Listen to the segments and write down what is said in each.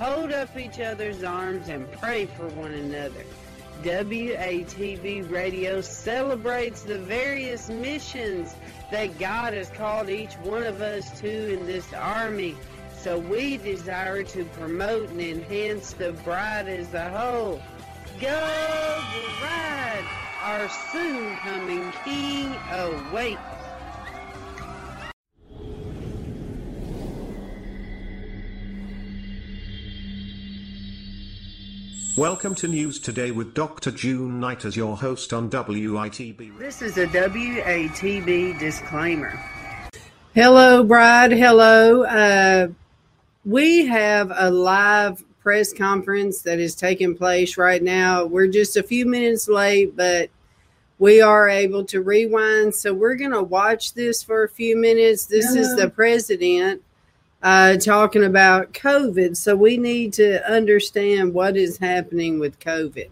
hold up each other's arms and pray for one another. WATB Radio celebrates the various missions that God has called each one of us to in this army. So we desire to promote and enhance the bride as a whole. Go bride! Our soon coming king awaits. Welcome to News Today with Dr. June Knight as your host on WITB. This is a WATB disclaimer. Hello, Bride. Hello. Uh, we have a live press conference that is taking place right now. We're just a few minutes late, but we are able to rewind. So we're going to watch this for a few minutes. This is the president uh, talking about COVID. So we need to understand what is happening with COVID.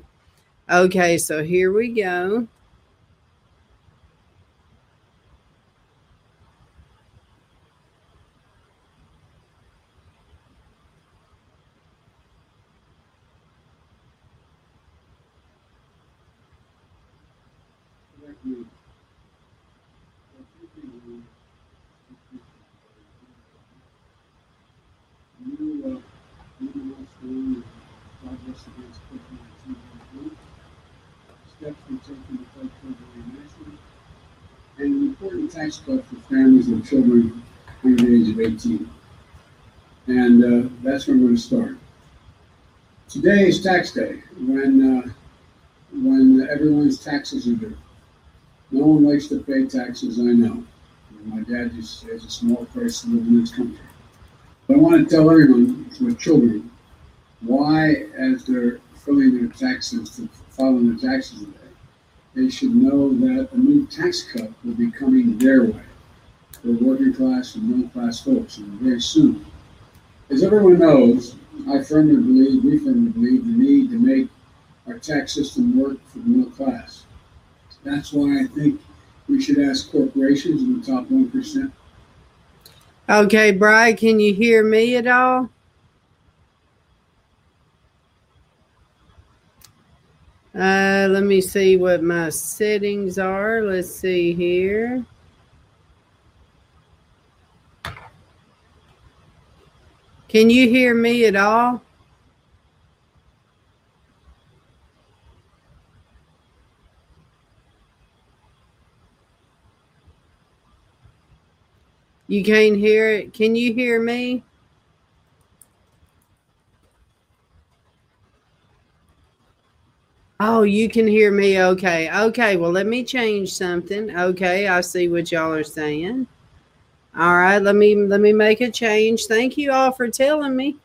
Okay, so here we go. Tax cut for families and children under the age of 18. And uh, that's where I'm going to start. Today is tax day, when uh, when everyone's taxes are due. No one likes to pay taxes, I know. My dad just has a small to live in this country. But I want to tell everyone with children why, as they're filling their taxes, to filing their taxes they should know that a new tax cut will be coming their way for working class and middle class folks and very soon. As everyone knows, I firmly believe, we firmly believe, the need to make our tax system work for the middle class. That's why I think we should ask corporations in the top 1% Okay, Bri, can you hear me at all? Uh, let me see what my settings are. Let's see here. Can you hear me at all? You can't hear it. Can you hear me? Oh, you can hear me. Okay. Okay. Well, let me change something. Okay. I see what y'all are saying. All right. Let me let me make a change. Thank you all for telling me.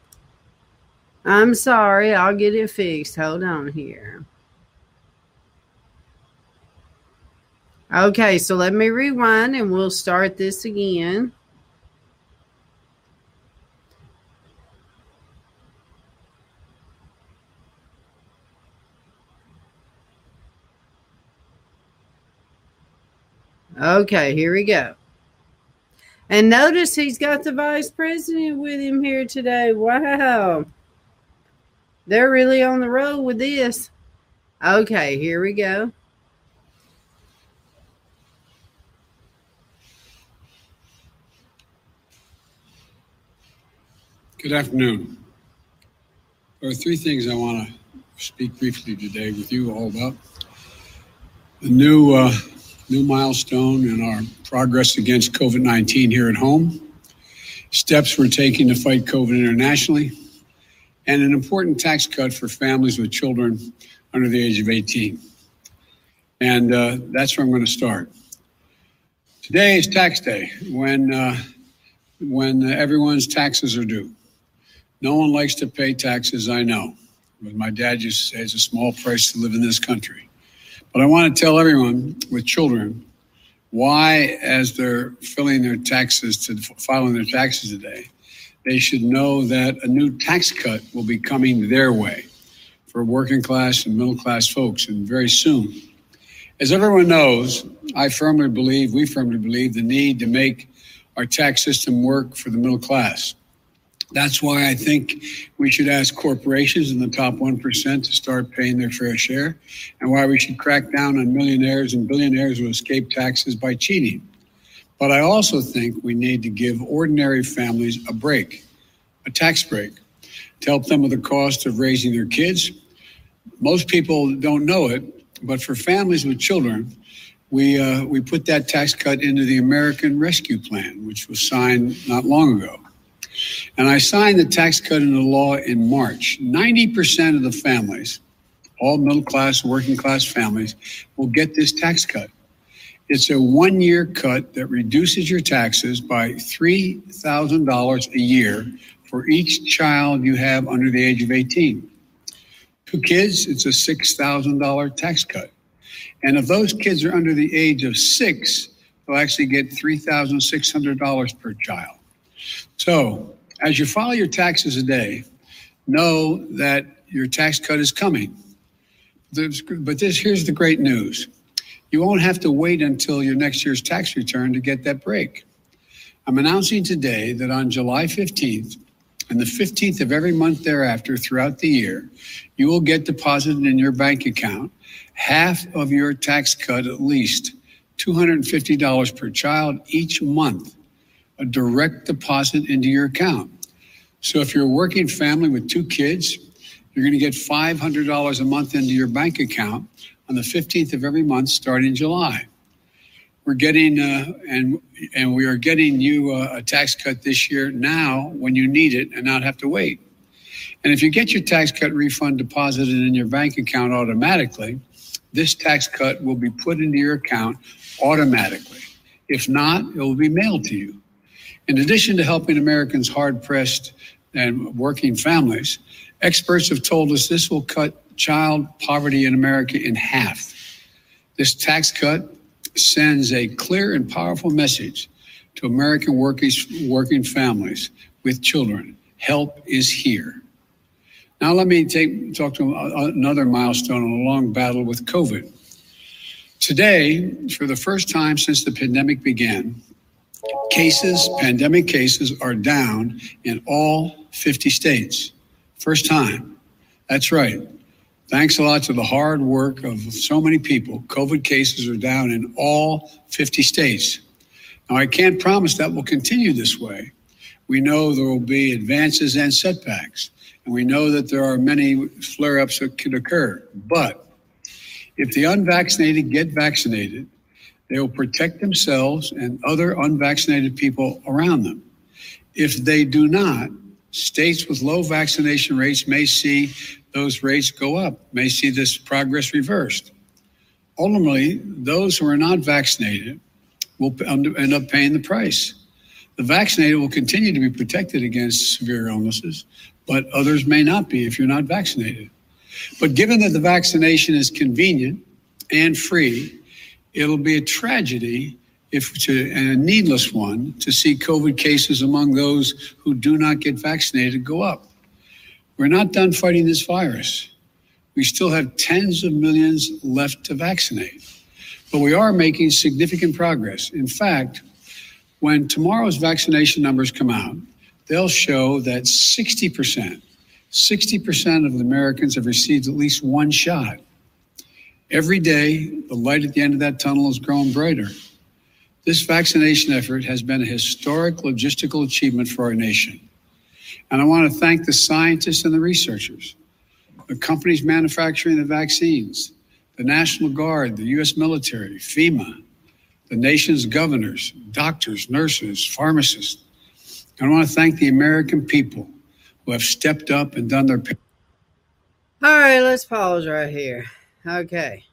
I'm sorry. I'll get it fixed. Hold on here. Okay, so let me rewind and we'll start this again. Okay, here we go. And notice he's got the vice president with him here today. Wow. They're really on the road with this. Okay, here we go. Good afternoon. There are three things I want to speak briefly today with you all about The new, uh, new milestone in our progress against COVID 19 here at home, steps we're taking to fight COVID internationally, and an important tax cut for families with children under the age of 18. And uh, that's where I'm going to start. Today is tax day when, uh, when everyone's taxes are due. No one likes to pay taxes, I know. But my dad used to say it's a small price to live in this country. But I want to tell everyone with children why, as they're filling their taxes to filing their taxes today, they should know that a new tax cut will be coming their way for working class and middle class folks, and very soon. As everyone knows, I firmly believe, we firmly believe, the need to make our tax system work for the middle class. That's why I think we should ask corporations in the top 1% to start paying their fair share, and why we should crack down on millionaires and billionaires who escape taxes by cheating. But I also think we need to give ordinary families a break, a tax break, to help them with the cost of raising their kids. Most people don't know it, but for families with children, we, uh, we put that tax cut into the American Rescue Plan, which was signed not long ago. And I signed the tax cut into law in March. 90% of the families, all middle class, working class families, will get this tax cut. It's a one year cut that reduces your taxes by $3,000 a year for each child you have under the age of 18. Two kids, it's a $6,000 tax cut. And if those kids are under the age of six, they'll actually get $3,600 per child. So, as you file your taxes today, know that your tax cut is coming. But this here's the great news. You won't have to wait until your next year's tax return to get that break. I'm announcing today that on July 15th and the 15th of every month thereafter throughout the year, you will get deposited in your bank account half of your tax cut, at least $250 per child each month a direct deposit into your account. So if you're a working family with two kids, you're going to get $500 a month into your bank account on the 15th of every month starting July. We're getting uh, and and we are getting you a, a tax cut this year now when you need it and not have to wait. And if you get your tax cut refund deposited in your bank account automatically, this tax cut will be put into your account automatically. If not, it will be mailed to you. In addition to helping Americans hard pressed and working families, experts have told us this will cut child poverty in America in half. This tax cut sends a clear and powerful message to American working families with children. Help is here. Now, let me take, talk to another milestone in a long battle with COVID. Today, for the first time since the pandemic began, Cases, pandemic cases, are down in all 50 states. First time. That's right. Thanks a lot to the hard work of so many people. COVID cases are down in all 50 states. Now, I can't promise that will continue this way. We know there will be advances and setbacks, and we know that there are many flare ups that could occur. But if the unvaccinated get vaccinated, they will protect themselves and other unvaccinated people around them. If they do not, states with low vaccination rates may see those rates go up, may see this progress reversed. Ultimately, those who are not vaccinated will end up paying the price. The vaccinated will continue to be protected against severe illnesses, but others may not be if you're not vaccinated. But given that the vaccination is convenient and free, it'll be a tragedy if to, and a needless one to see COVID cases among those who do not get vaccinated go up. We're not done fighting this virus. We still have tens of millions left to vaccinate, but we are making significant progress. In fact, when tomorrow's vaccination numbers come out, they'll show that 60%, 60% of Americans have received at least one shot. Every day, the light at the end of that tunnel is growing brighter. This vaccination effort has been a historic logistical achievement for our nation. And I want to thank the scientists and the researchers the companies manufacturing the vaccines, the National Guard, the U.S. military, FEMA, the nation's governors, doctors, nurses, pharmacists. I want to thank the American people who have stepped up and done their. All right, let's pause right here. Okay.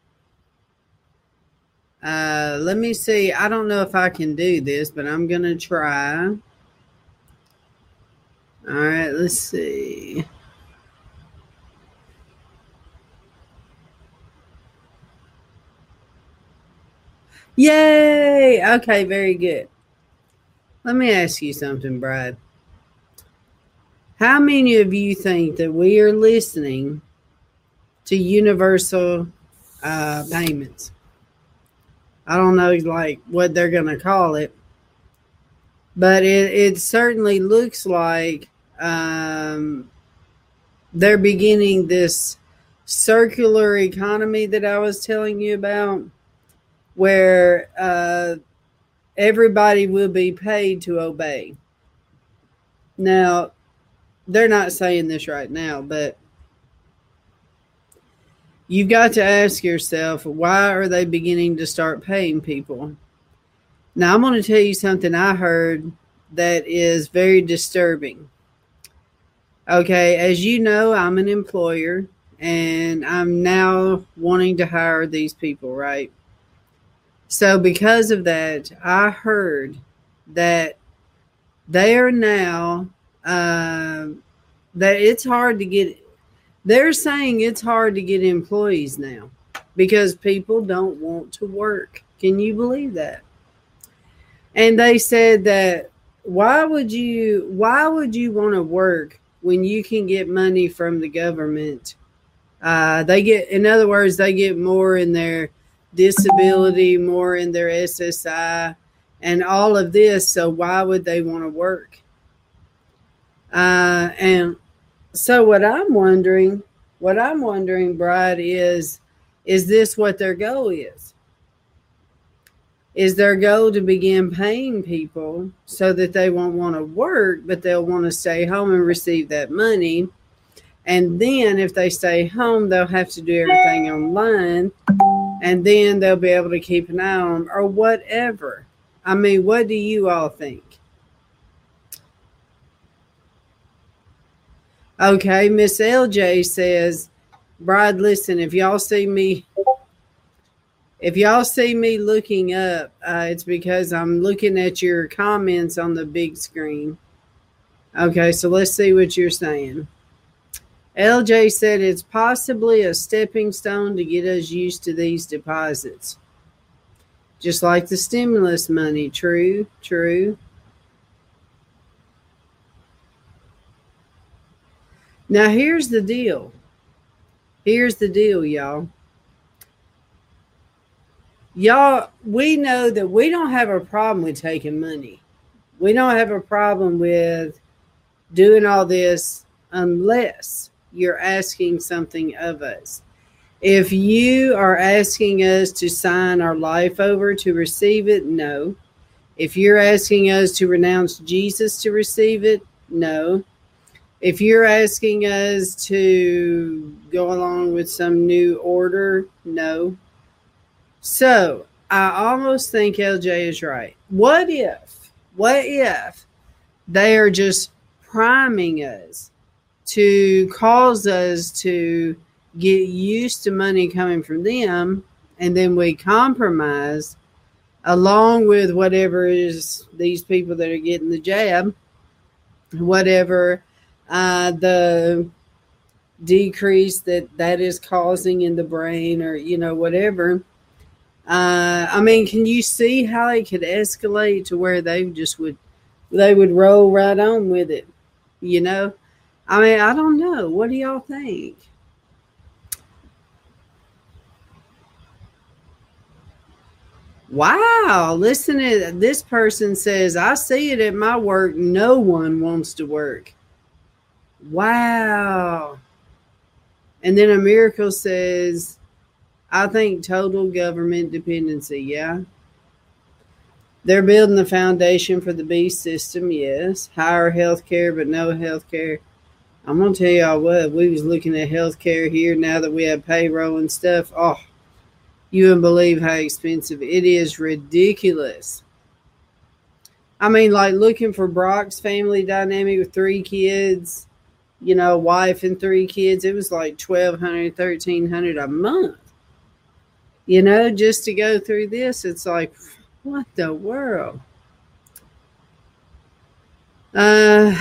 Uh, let me see. I don't know if I can do this, but I'm going to try. All right, let's see. Yay! Okay, very good. Let me ask you something, Bride. How many of you think that we are listening to universal uh, payments? I don't know, like what they're going to call it, but it, it certainly looks like um, they're beginning this circular economy that I was telling you about where uh, everybody will be paid to obey. Now, they're not saying this right now, but you've got to ask yourself why are they beginning to start paying people? Now, I'm going to tell you something I heard that is very disturbing. Okay, as you know, I'm an employer and I'm now wanting to hire these people, right? So, because of that, I heard that they are now, uh, that it's hard to get, they're saying it's hard to get employees now because people don't want to work. Can you believe that? And they said that why would you why would you want to work when you can get money from the government? Uh, they get in other words, they get more in their disability, more in their SSI, and all of this. So why would they want to work? Uh, and so what I'm wondering, what I'm wondering, Bride, is is this what their goal is? Is their goal to begin paying people so that they won't want to work, but they'll want to stay home and receive that money? And then if they stay home, they'll have to do everything online and then they'll be able to keep an eye on them or whatever. I mean, what do you all think? Okay, Miss LJ says, Bride, listen, if y'all see me if y'all see me looking up, uh, it's because I'm looking at your comments on the big screen. Okay, so let's see what you're saying. LJ said it's possibly a stepping stone to get us used to these deposits. Just like the stimulus money. True, true. Now, here's the deal. Here's the deal, y'all. Y'all, we know that we don't have a problem with taking money. We don't have a problem with doing all this unless you're asking something of us. If you are asking us to sign our life over to receive it, no. If you're asking us to renounce Jesus to receive it, no. If you're asking us to go along with some new order, no. So I almost think LJ is right. What if, what if they are just priming us to cause us to get used to money coming from them and then we compromise along with whatever is these people that are getting the jab whatever uh, the decrease that that is causing in the brain or you know whatever uh, i mean can you see how it could escalate to where they just would they would roll right on with it you know I mean, I don't know. What do y'all think? Wow, listen to this person says, I see it at my work. No one wants to work. Wow. And then a miracle says, I think total government dependency. Yeah. They're building the foundation for the beast system. Yes. Higher health care, but no health care. I'm gonna tell y'all what we was looking at healthcare here now that we have payroll and stuff. Oh, you wouldn't believe how expensive it is. Ridiculous. I mean, like looking for Brock's family dynamic with three kids, you know, wife and three kids. It was like 1200 1300 a month. You know, just to go through this, it's like, what the world? Uh,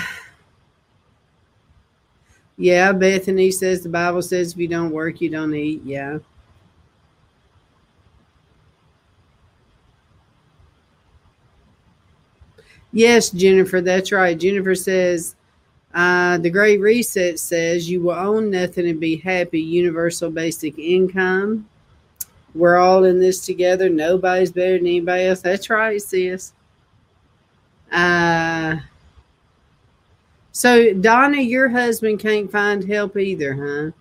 yeah, Bethany says the Bible says if you don't work, you don't eat. Yeah. Yes, Jennifer, that's right. Jennifer says uh, the Great Reset says you will own nothing and be happy. Universal basic income. We're all in this together. Nobody's better than anybody else. That's right, sis. Uh, so, Donna, your husband can't find help either, huh?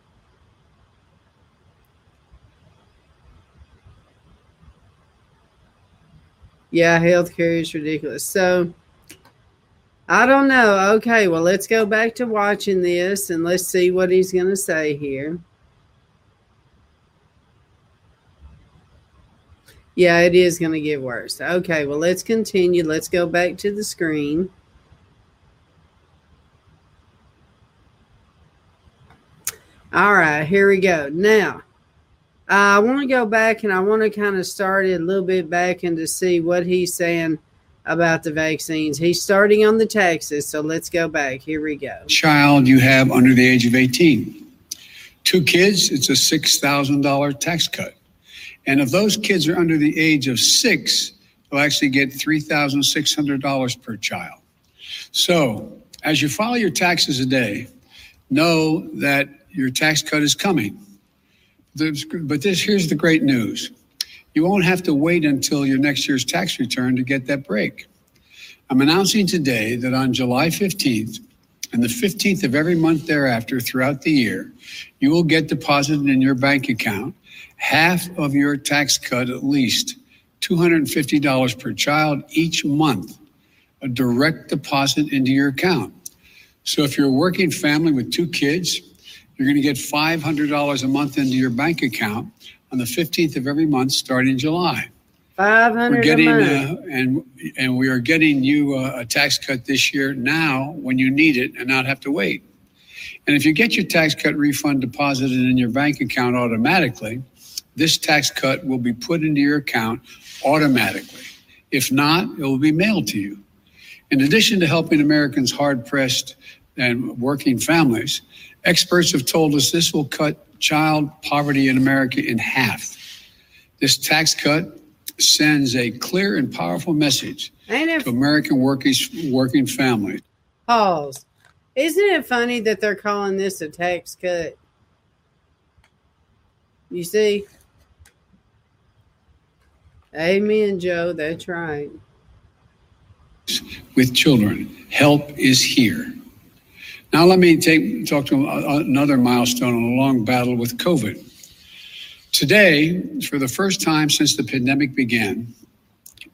Yeah, healthcare is ridiculous. So, I don't know. Okay, well, let's go back to watching this and let's see what he's going to say here. Yeah, it is going to get worse. Okay, well, let's continue. Let's go back to the screen. All right, here we go. Now, uh, I want to go back and I want to kind of start it a little bit back and to see what he's saying about the vaccines. He's starting on the taxes, so let's go back. Here we go. Child you have under the age of 18. Two kids, it's a $6,000 tax cut. And if those kids are under the age of six, they'll actually get $3,600 per child. So as you file your taxes a day, know that your tax cut is coming. But this here's the great news. You won't have to wait until your next year's tax return to get that break. I'm announcing today that on July 15th and the 15th of every month thereafter throughout the year, you will get deposited in your bank account half of your tax cut at least $250 per child each month, a direct deposit into your account. So if you're a working family with two kids, you're going to get $500 a month into your bank account on the 15th of every month starting July. Five hundred. We're getting uh, and and we are getting you uh, a tax cut this year now when you need it and not have to wait. And if you get your tax cut refund deposited in your bank account automatically, this tax cut will be put into your account automatically. If not, it will be mailed to you. In addition to helping Americans hard pressed and working families, experts have told us this will cut child poverty in America in half. This tax cut sends a clear and powerful message Ain't to American working, working families. pause? Isn't it funny that they're calling this a tax cut? You see? Amen, Joe. That's right. with children. Help is here. Now, let me take, talk to another milestone on a long battle with COVID. Today, for the first time since the pandemic began,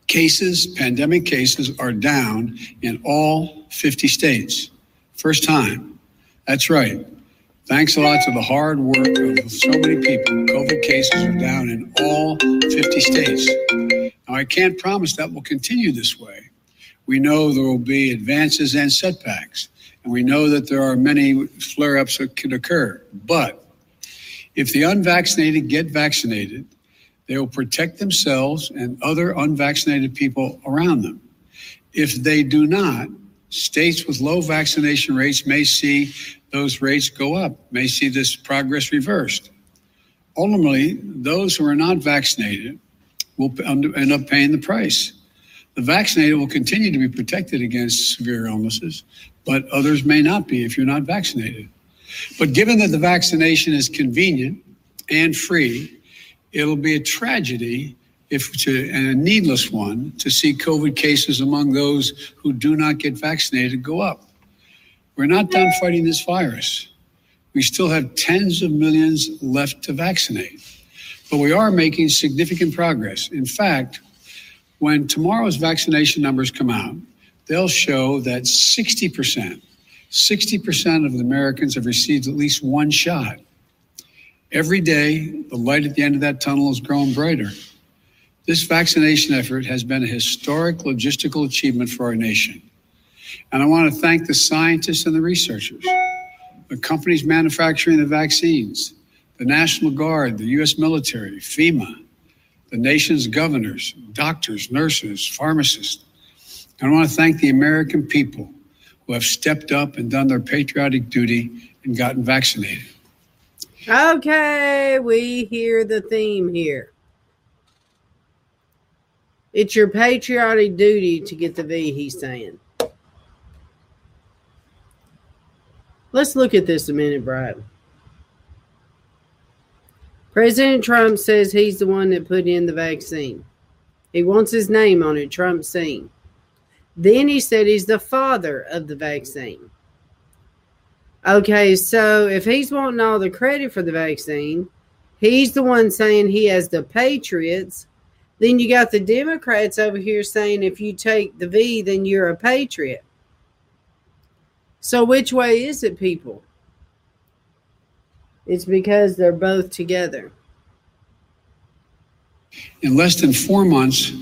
cases, pandemic cases, are down in all 50 states. First time. That's right. Thanks a lot to the hard work of so many people. COVID cases are down in all 50 states. Now, I can't promise that will continue this way. We know there will be advances and setbacks, we know that there are many flare ups that could occur. But if the unvaccinated get vaccinated, they will protect themselves and other unvaccinated people around them. If they do not, states with low vaccination rates may see those rates go up, may see this progress reversed. Ultimately, those who are not vaccinated will end up paying the price. The vaccinated will continue to be protected against severe illnesses, but others may not be if you're not vaccinated. But given that the vaccination is convenient and free, it'll be a tragedy if to, and a needless one to see COVID cases among those who do not get vaccinated go up. We're not done fighting this virus. We still have tens of millions left to vaccinate, but we are making significant progress. In fact, when tomorrow's vaccination numbers come out, they'll show that 60%, 60% of Americans have received at least one shot. Every day, the light at the end of that tunnel is growing brighter. This vaccination effort has been a historic logistical achievement for our nation. And I want to thank the scientists and the researchers, the companies manufacturing the vaccines, the National Guard, the U.S. military, FEMA, the nation's governors, doctors, nurses, pharmacists. I want to thank the American people who have stepped up and done their patriotic duty and gotten vaccinated. Okay, we hear the theme here. It's your patriotic duty to get the V, he's saying. Let's look at this a minute, Bride. President Trump says he's the one that put in the vaccine. He wants his name on it, Trump seen. Then he said he's the father of the vaccine. Okay, so if he's wanting all the credit for the vaccine, he's the one saying he has the patriots. Then you got the Democrats over here saying if you take the V, then you're a patriot. So which way is it, people? It's because they're both together. In less than four months,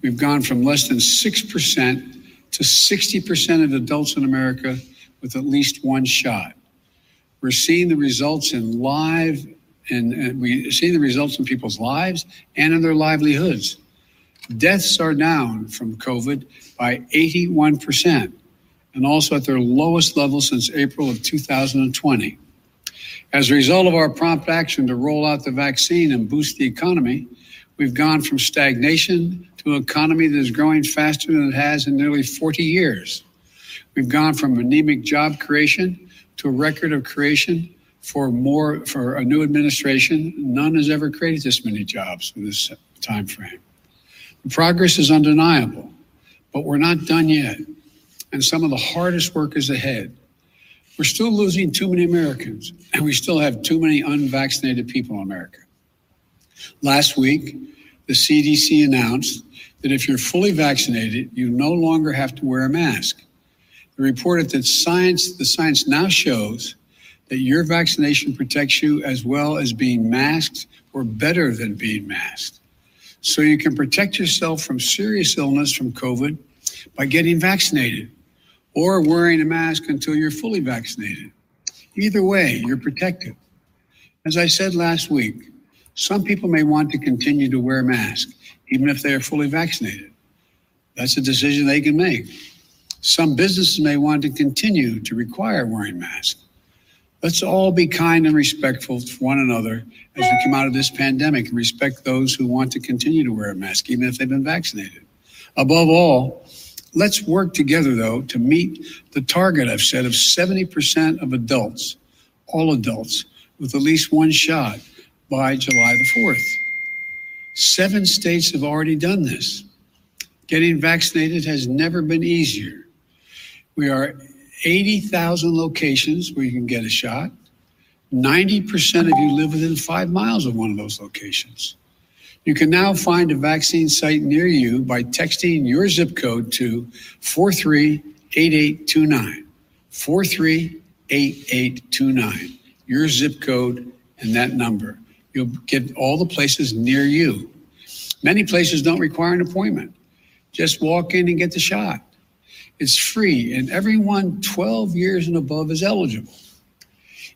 we've gone from less than 6% to 60% of adults in America with at least one shot. We're seeing the results in live, and, and uh, we see the results in people's lives and in their livelihoods. Deaths are down from COVID by 81%, and also at their lowest level since April of 2020. As a result of our prompt action to roll out the vaccine and boost the economy, we've gone from stagnation to an economy that is growing faster than it has in nearly 40 years. We've gone from anemic job creation to a record of creation for more for a new administration. None has ever created this many jobs in this time frame. The progress is undeniable, but we're not done yet. And some of the hardest work is ahead. We're still losing too many Americans, and we still have too many unvaccinated people in America. Last week, the CDC announced that if you're fully vaccinated, you no longer have to wear a mask. They reported that science, the science now shows that your vaccination protects you as well as being masked or better than being masked. So you can protect yourself from serious illness from COVID by getting vaccinated or wearing a mask until you're fully vaccinated. Either way, you're protected. As I said last week, some people may want to continue to wear masks, even if they are fully vaccinated. That's a decision they can make. Some businesses may want to continue to require wearing masks. Let's all be kind and respectful to one another as we come out of this pandemic and respect those who want to continue to wear a mask, even if they've been vaccinated. Above all, Let's work together, though, to meet the target I've set of 70% of adults, all adults, with at least one shot by July the 4th. Seven states have already done this. Getting vaccinated has never been easier. We are 80,000 locations where you can get a shot. 90% of you live within five miles of one of those locations. You can now find a vaccine site near you by texting your zip code to 438829. 438829. Your zip code and that number. You'll get all the places near you. Many places don't require an appointment. Just walk in and get the shot. It's free, and everyone 12 years and above is eligible.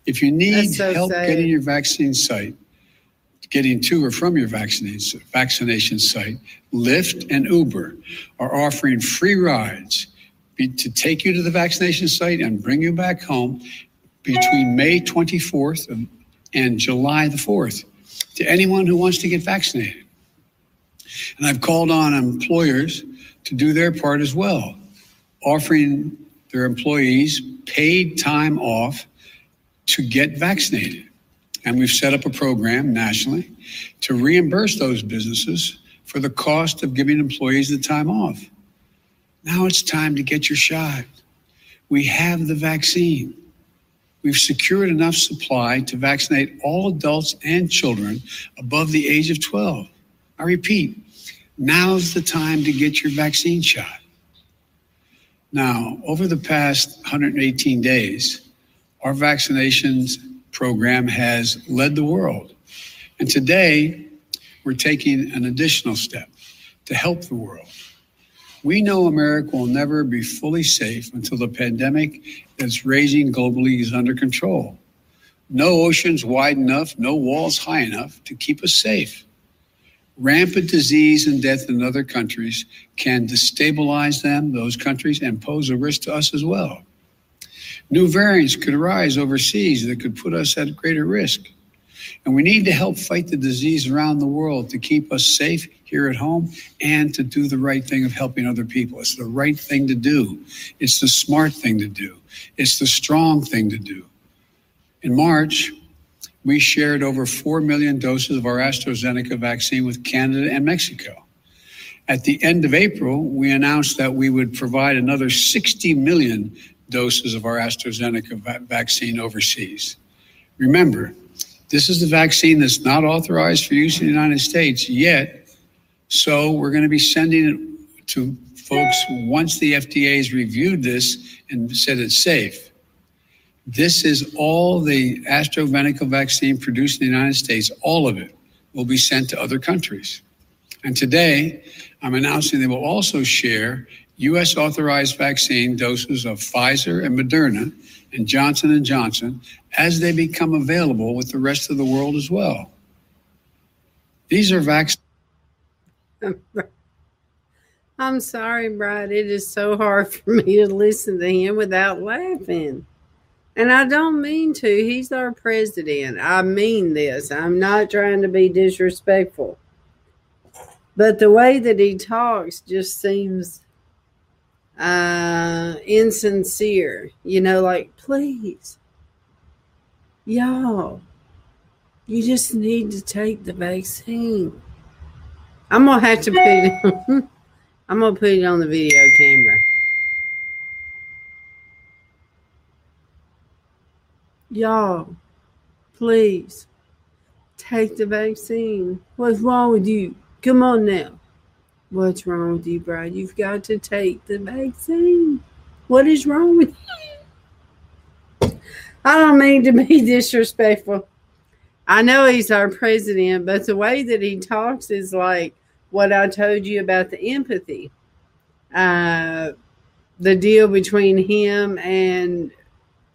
If you need so help sad. getting your vaccine site, getting to or from your vaccination, vaccination site, Lyft and Uber are offering free rides to take you to the vaccination site and bring you back home between May 24th and- and July the 4th to anyone who wants to get vaccinated. And I've called on employers to do their part as well, offering their employees paid time off to get vaccinated. And we've set up a program nationally to reimburse those businesses for the cost of giving employees the time off. Now it's time to get your shot. We have the vaccine. We've secured enough supply to vaccinate all adults and children above the age of 12. I repeat, now's the time to get your vaccine shot. Now, over the past 118 days, our vaccinations program has led the world. And today, we're taking an additional step to help the world. We know America will never be fully safe until the pandemic that's raging globally is under control. No oceans wide enough, no walls high enough to keep us safe. Rampant disease and death in other countries can destabilize them, those countries, and pose a risk to us as well. New variants could arise overseas that could put us at greater risk. And we need to help fight the disease around the world to keep us safe here at home and to do the right thing of helping other people. It's the right thing to do. It's the smart thing to do. It's the strong thing to do. In March, we shared over 4 million doses of our AstraZeneca vaccine with Canada and Mexico. At the end of April, we announced that we would provide another 60 million doses of our AstraZeneca va- vaccine overseas. Remember, this is the vaccine that's not authorized for use in the United States yet, so we're going to be sending it to folks once the FDA has reviewed this and said it's safe. This is all the AstraZeneca vaccine produced in the United States, all of it will be sent to other countries. And today, I'm announcing they will also share U.S. authorized vaccine doses of Pfizer and Moderna and Johnson & Johnson as they become available with the rest of the world as well. These are vaccines. I'm sorry, Bride. It is so hard for me to listen to him without laughing. And I don't mean to. He's our president. I mean this. I'm not trying to be disrespectful. But the way that he talks just seems uh insincere. You know, like, please, y'all, you just need to take the vaccine. I'm gonna have to put it on, I'm gonna put it on the video camera. Y'all, please take the vaccine. What's wrong with you? Come on now. What's wrong with you, Bride? You've got to take the vaccine. What is wrong with you? I don't mean to be disrespectful. I know he's our president, but the way that he talks is like what I told you about the empathy. Uh, the deal between him and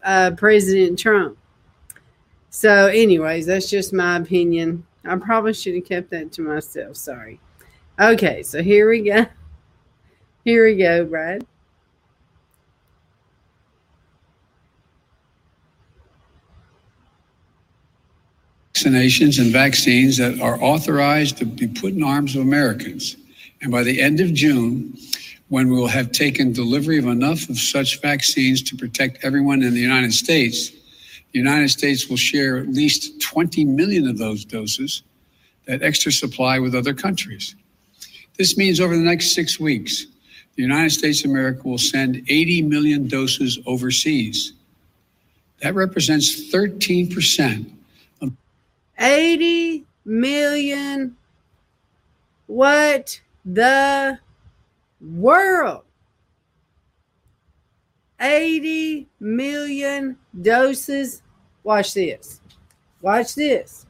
uh, President Trump. So, anyways, that's just my opinion. I probably should have kept that to myself. Sorry. Okay, so here we go. Here we go, Bride. vaccinations and vaccines that are authorized to be put in arms of Americans. And by the end of June, when we will have taken delivery of enough of such vaccines to protect everyone in the United States, the United States will share at least 20 million of those doses, that extra supply with other countries. This means over the next six weeks, the United States of America will send 80 million doses overseas. That represents 13% of 80 million. What the world? 80 million doses. Watch this. Watch this.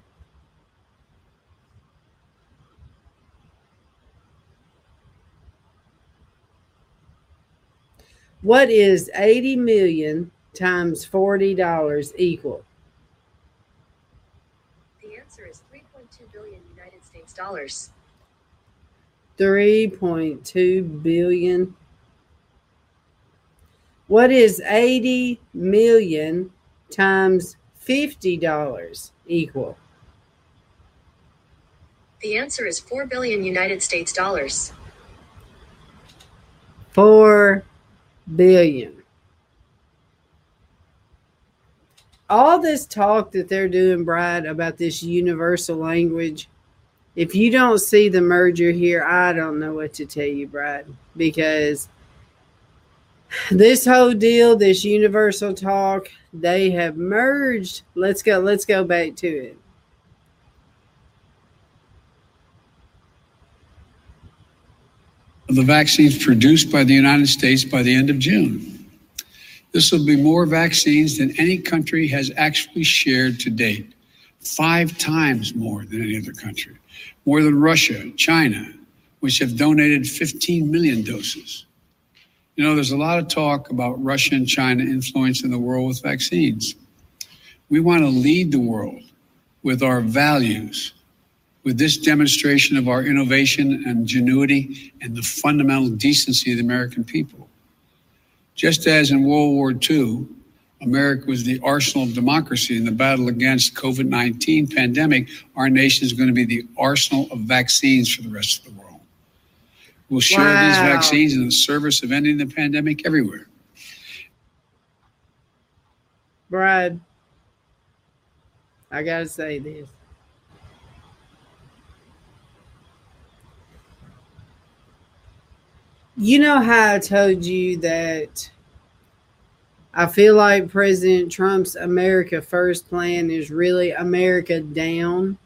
What is 80 million times $40 equal? The answer is 3.2 billion United States dollars. 3.2 billion. What is 80 million times $50 equal? The answer is 4 billion United States dollars. 4 billion. All this talk that they're doing, Bride, about this universal language, if you don't see the merger here, I don't know what to tell you, Bride, because this whole deal, this universal talk, they have merged. Let's go, let's go back to it. Of the vaccines produced by the United States by the end of June. This will be more vaccines than any country has actually shared to date, five times more than any other country, more than Russia, China, which have donated 15 million doses. You know, there's a lot of talk about Russia and China influencing the world with vaccines. We want to lead the world with our values, with this demonstration of our innovation and ingenuity and the fundamental decency of the American people. Just as in World War II, America was the arsenal of democracy in the battle against COVID 19 pandemic, our nation is going to be the arsenal of vaccines for the rest of the world. We'll share wow. these vaccines in the service of ending the pandemic everywhere. Brad, I got to say this. You know how I told you that I feel like President Trump's America First plan is really America down.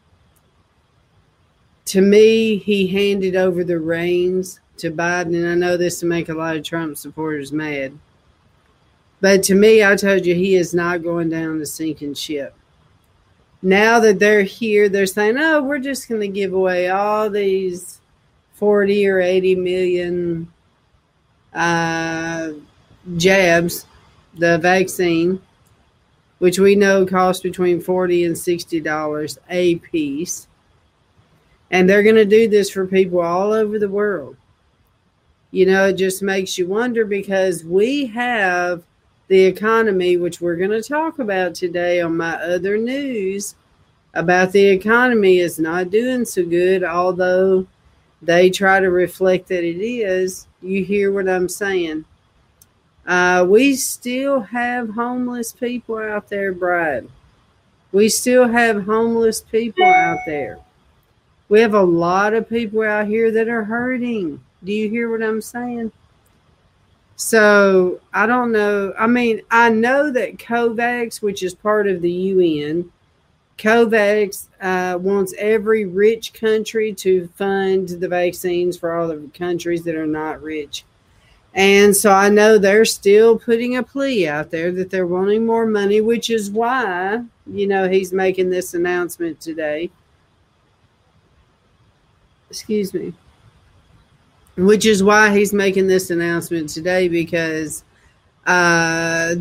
To me, he handed over the reins to Biden, and I know this to make a lot of Trump supporters mad. But to me, I told you he is not going down the sinking ship now that they're here, they're saying, oh, we're just going to give away all these 40 or 80 million uh, jabs, the vaccine, which we know costs between 40 and $60 a piece. And they're going to do this for people all over the world. You know, it just makes you wonder because we have the economy, which we're going to talk about today on my other news about the economy, is not doing so good, although they try to reflect that it is. You hear what I'm saying? Uh, we still have homeless people out there, Brad. We still have homeless people out there. We have a lot of people out here that are hurting. Do you hear what I'm saying? So I don't know. I mean, I know that COVAX, which is part of the UN, COVAX uh, wants every rich country to fund the vaccines for all the countries that are not rich. And so I know they're still putting a plea out there that they're wanting more money, which is why, you know, he's making this announcement today. Excuse me which is why he's making this announcement today because uh,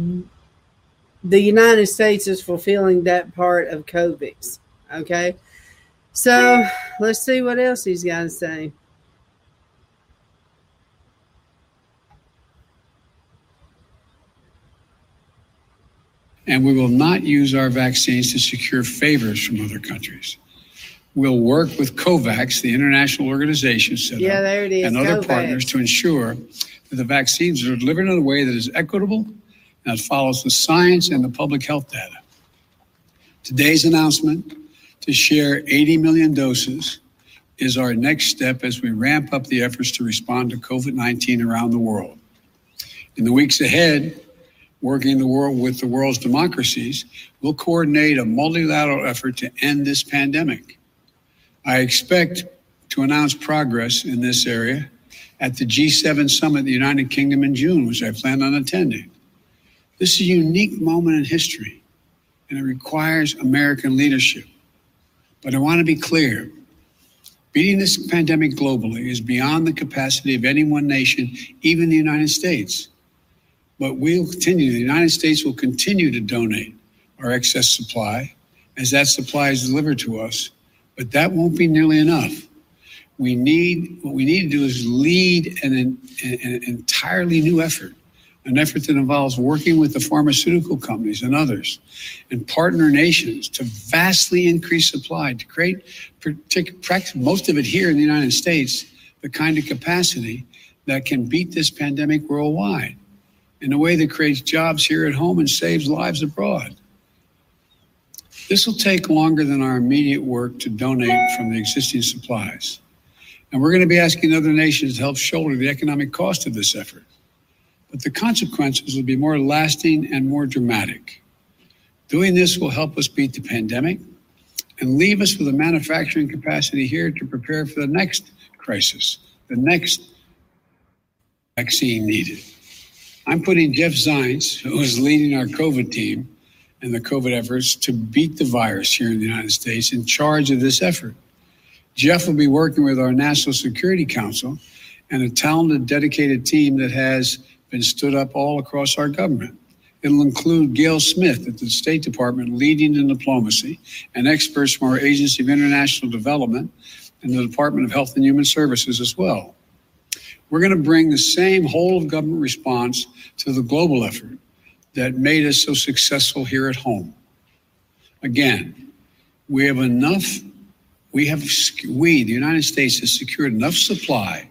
the United States is fulfilling that part of COVAX. Okay. So let's see what else he's got to say. And we will not use our vaccines to secure favors from other countries We'll work with COVAX, the international organization set yeah, is. and other COVAX. partners to ensure that the vaccines are delivered in a way that is equitable that follows the science and the public health data. Today's announcement to share 80 million doses is our next step as we ramp up the efforts to respond to COVID 19 around the world. In the weeks ahead, working the world with the world's democracies, we'll coordinate a multilateral effort to end this pandemic. I expect to announce progress in this area at the G7 summit in the United Kingdom in June, which I plan on attending. This is a unique moment in history, and it requires American leadership. But I want to be clear beating this pandemic globally is beyond the capacity of any one nation, even the United States. But we'll continue, the United States will continue to donate our excess supply as that supply is delivered to us but that won't be nearly enough. We need what we need to do is lead an, an, an entirely new effort, an effort that involves working with the pharmaceutical companies and others, and partner nations to vastly increase supply to create, most of it here in the United States, the kind of capacity that can beat this pandemic worldwide in a way that creates jobs here at home and saves lives abroad. This will take longer than our immediate work to donate from the existing supplies. And we're going to be asking other nations to help shoulder the economic cost of this effort. But the consequences will be more lasting and more dramatic. Doing this will help us beat the pandemic and leave us with a manufacturing capacity here to prepare for the next crisis, the next vaccine needed. I'm putting Jeff Zients, who is leading our COVID team and the COVID efforts to beat the virus here in the United States, in charge of this effort. Jeff will be working with our National Security Council and a talented, dedicated team that has been stood up all across our government. It'll include Gayle Smith at the State Department leading in diplomacy and experts from our Agency of International Development and the Department of Health and Human Services as well. We're going to bring the same whole of government response to the global effort that made us so successful here at home. Again, we have enough, we have, we, the United States, has secured enough supply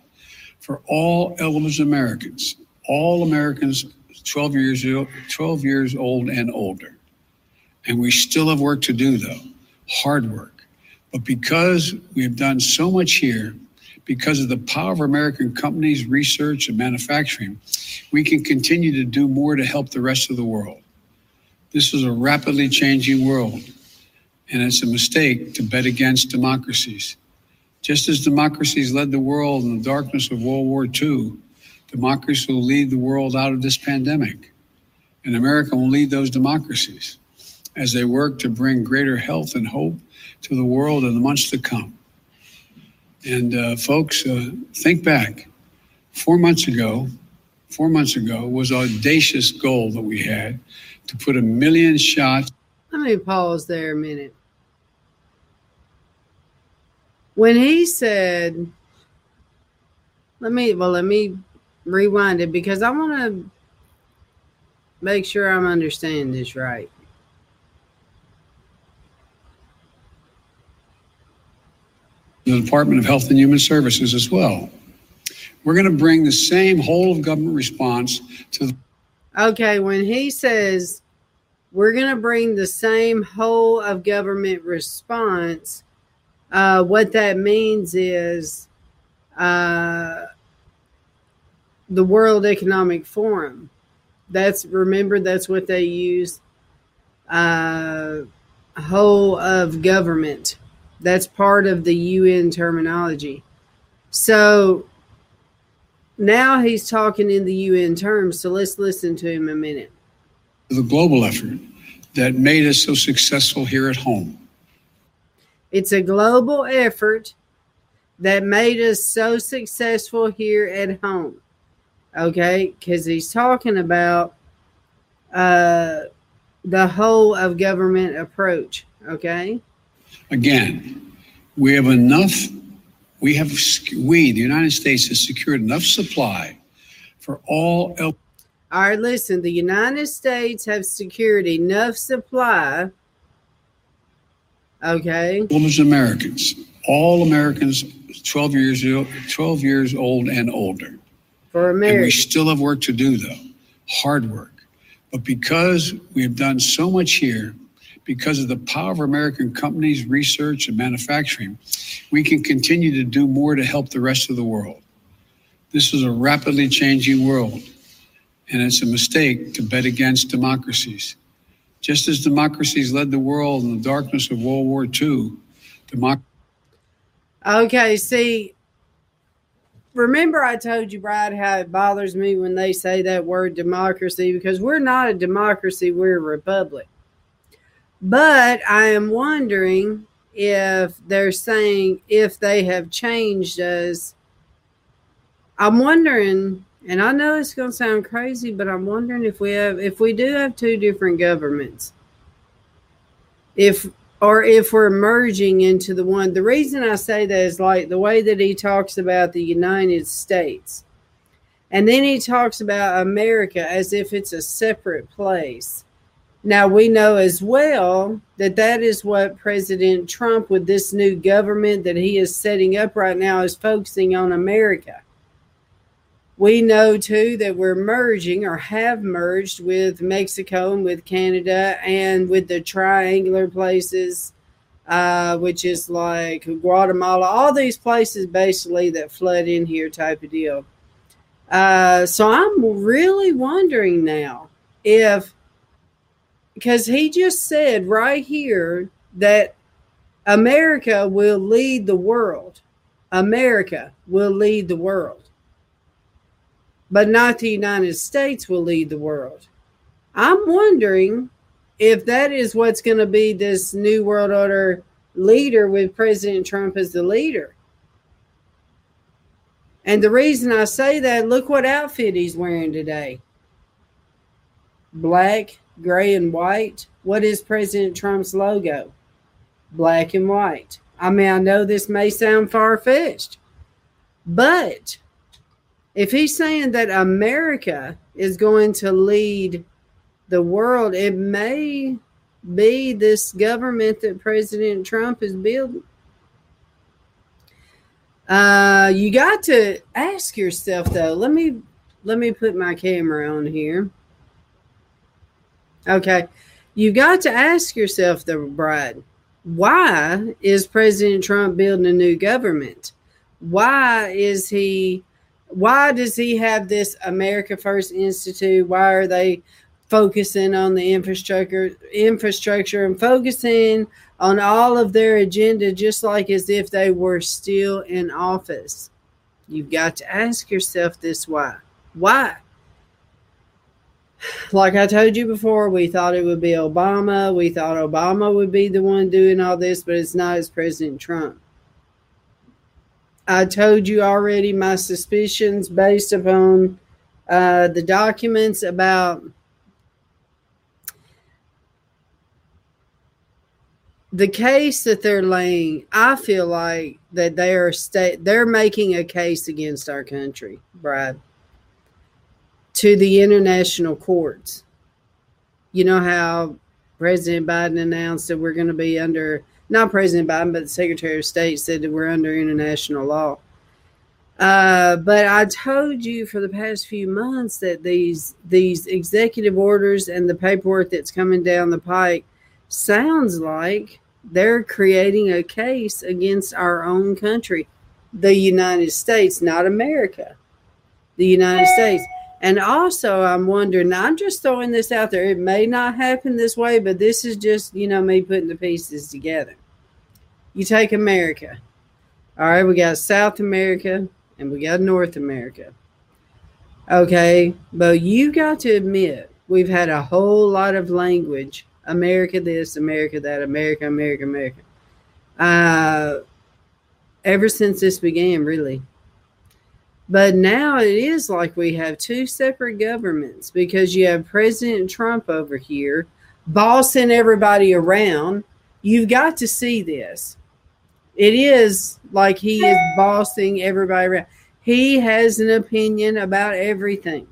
for all eligible Americans, all Americans 12 years, 12 years old and older. And we still have work to do, though, hard work. But because we've done so much here, because of the power of American companies, research, and manufacturing, we can continue to do more to help the rest of the world. This is a rapidly changing world, and it's a mistake to bet against democracies. Just as democracies led the world in the darkness of World War II, democracy will lead the world out of this pandemic. And America will lead those democracies as they work to bring greater health and hope to the world in the months to come. And uh, folks, uh, think back. Four months ago, four months ago was audacious goal that we had to put a million shots. Let me pause there a minute. When he said, let me, well, let me rewind it because I want to make sure I'm understanding this right. The Department of Health and Human Services as well. We're going to bring the same whole of government response to. The- okay, when he says we're going to bring the same whole of government response, uh, what that means is uh, the World Economic Forum. That's remember that's what they use. Uh, whole of government. That's part of the UN terminology. So now he's talking in the UN terms. So let's listen to him a minute. The global effort that made us so successful here at home. It's a global effort that made us so successful here at home okay? Because he's talking about uh, the whole of government approach, okay? Again, we have enough, we have, we, the United States, has secured enough supply for all. El- all right, listen, the United States have secured enough supply, okay? All Americans, all Americans 12 years, old, 12 years old and older for America. And we still have work to do, though, hard work. But because we've done so much here, because of the power of American companies, research, and manufacturing, we can continue to do more to help the rest of the world. This is a rapidly changing world, and it's a mistake to bet against democracies. Just as democracies led the world in the darkness of World War II, democracy. Okay, see, remember I told you, Brad, how it bothers me when they say that word democracy because we're not a democracy, we're a republic. But I am wondering if they're saying if they have changed us. I'm wondering, and I know it's going to sound crazy, but I'm wondering if we have, if we do have two different governments, if or if we're merging into the one. The reason I say that is like the way that he talks about the United States. And then he talks about America as if it's a separate place. Now, we know as well that that is what President Trump, with this new government that he is setting up right now, is focusing on America. We know too that we're merging or have merged with Mexico and with Canada and with the triangular places, uh, which is like Guatemala, all these places basically that flood in here, type of deal. Uh, so I'm really wondering now if, because he just said right here that America will lead the world. America will lead the world. But not the United States will lead the world. I'm wondering if that is what's going to be this new world order leader with President Trump as the leader. And the reason I say that, look what outfit he's wearing today black, gray, and white. What is President Trump's logo? Black and white. I mean, I know this may sound far fetched, but if he's saying that America is going to lead the world, it may be this government that President Trump is building. Uh, you got to ask yourself though. Let me let me put my camera on here. Okay, you got to ask yourself, the bride, why is President Trump building a new government? Why is he? Why does he have this America First Institute? Why are they focusing on the infrastructure infrastructure and focusing on all of their agenda just like as if they were still in office? You've got to ask yourself this why. Why? Like i told you before we thought it would be obama. We thought obama would be the one doing all this but it's not as president trump i told you already my suspicions based upon uh, the documents about the case that they're laying, I feel like that they are state they're making a case against our country, Brad, to the international courts. You know how President Biden announced that we're going to be under not President Biden, but the Secretary of State said that we're under international law. Uh, but I told you for the past few months that these these executive orders and the paperwork that's coming down the pike sounds like they're creating a case against our own country, the United States, not America, the United States. And also, I'm wondering, I'm just throwing this out there. It may not happen this way, but this is just, you know, me putting the pieces together. You take America. All right, we got South America and we got North America. Okay, but you got to admit, we've had a whole lot of language America this, America that, America, America, America. Uh, ever since this began, really. But now it is like we have two separate governments because you have President Trump over here bossing everybody around. You've got to see this. It is like he is bossing everybody around. He has an opinion about everything.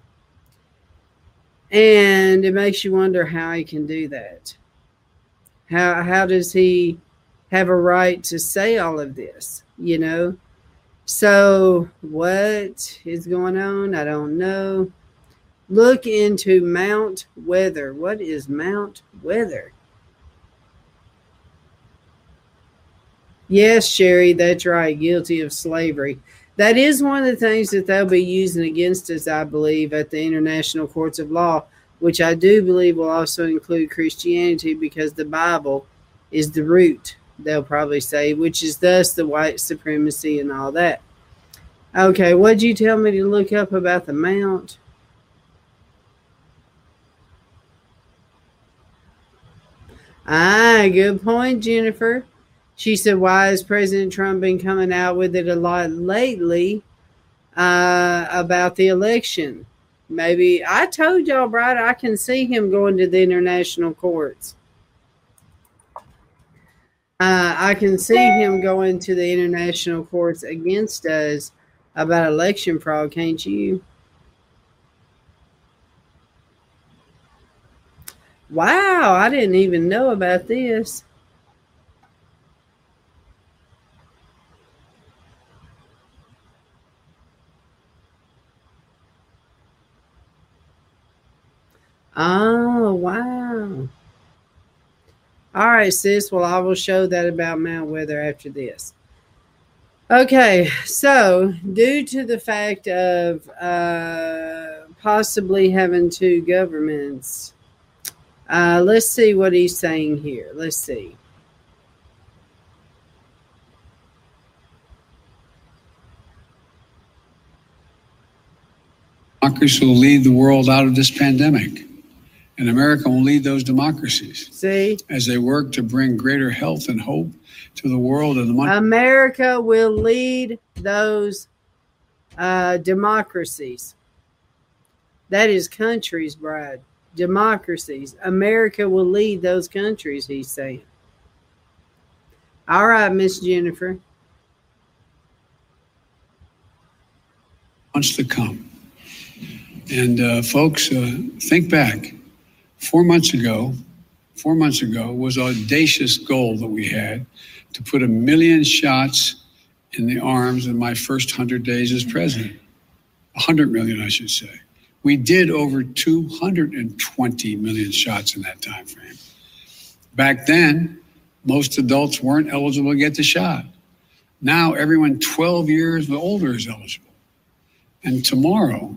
And it makes you wonder how he can do that. How how does he have a right to say all of this? You know? So what is going on? I don't know. Look into Mount Weather. What is Mount Weather? Yes, Sherry, that's right. Guilty of slavery that is one of the things that they'll be using against us, I believe, at the international courts of law, which I do believe will also include Christianity because the Bible is the root, they'll probably say, which is thus the white supremacy and all that. Okay, what'd you tell me to look up about the mount? Ah, good point, Jennifer. She said, Why has President Trump been coming out with it a lot lately uh, about the election? Maybe I told y'all, right? I can see him going to the international courts. Uh, I can see him going to the international courts against us about election fraud, can't you? Wow, I didn't even know about this. Oh, wow. All right, sis. Well, I will show that about Mount Weather after this. Okay, so due to the fact of uh, possibly having two governments, uh, let's see what he's saying here. Let's see. Democracy will lead the world out of this pandemic. And America will lead those democracies See, as they work to bring greater health and hope to the world and the money. America will lead those uh, democracies. That is countries, Brad. Democracies. America will lead those countries, he's saying. All right, Miss Jennifer. Wants to come. And uh, folks, uh, think back. Four months ago, four months ago was audacious goal that we had to put a million shots in the arms in my first hundred days as president. A hundred million, I should say. We did over 220 million shots in that time frame. Back then, most adults weren't eligible to get the shot. Now everyone 12 years older is eligible. And tomorrow,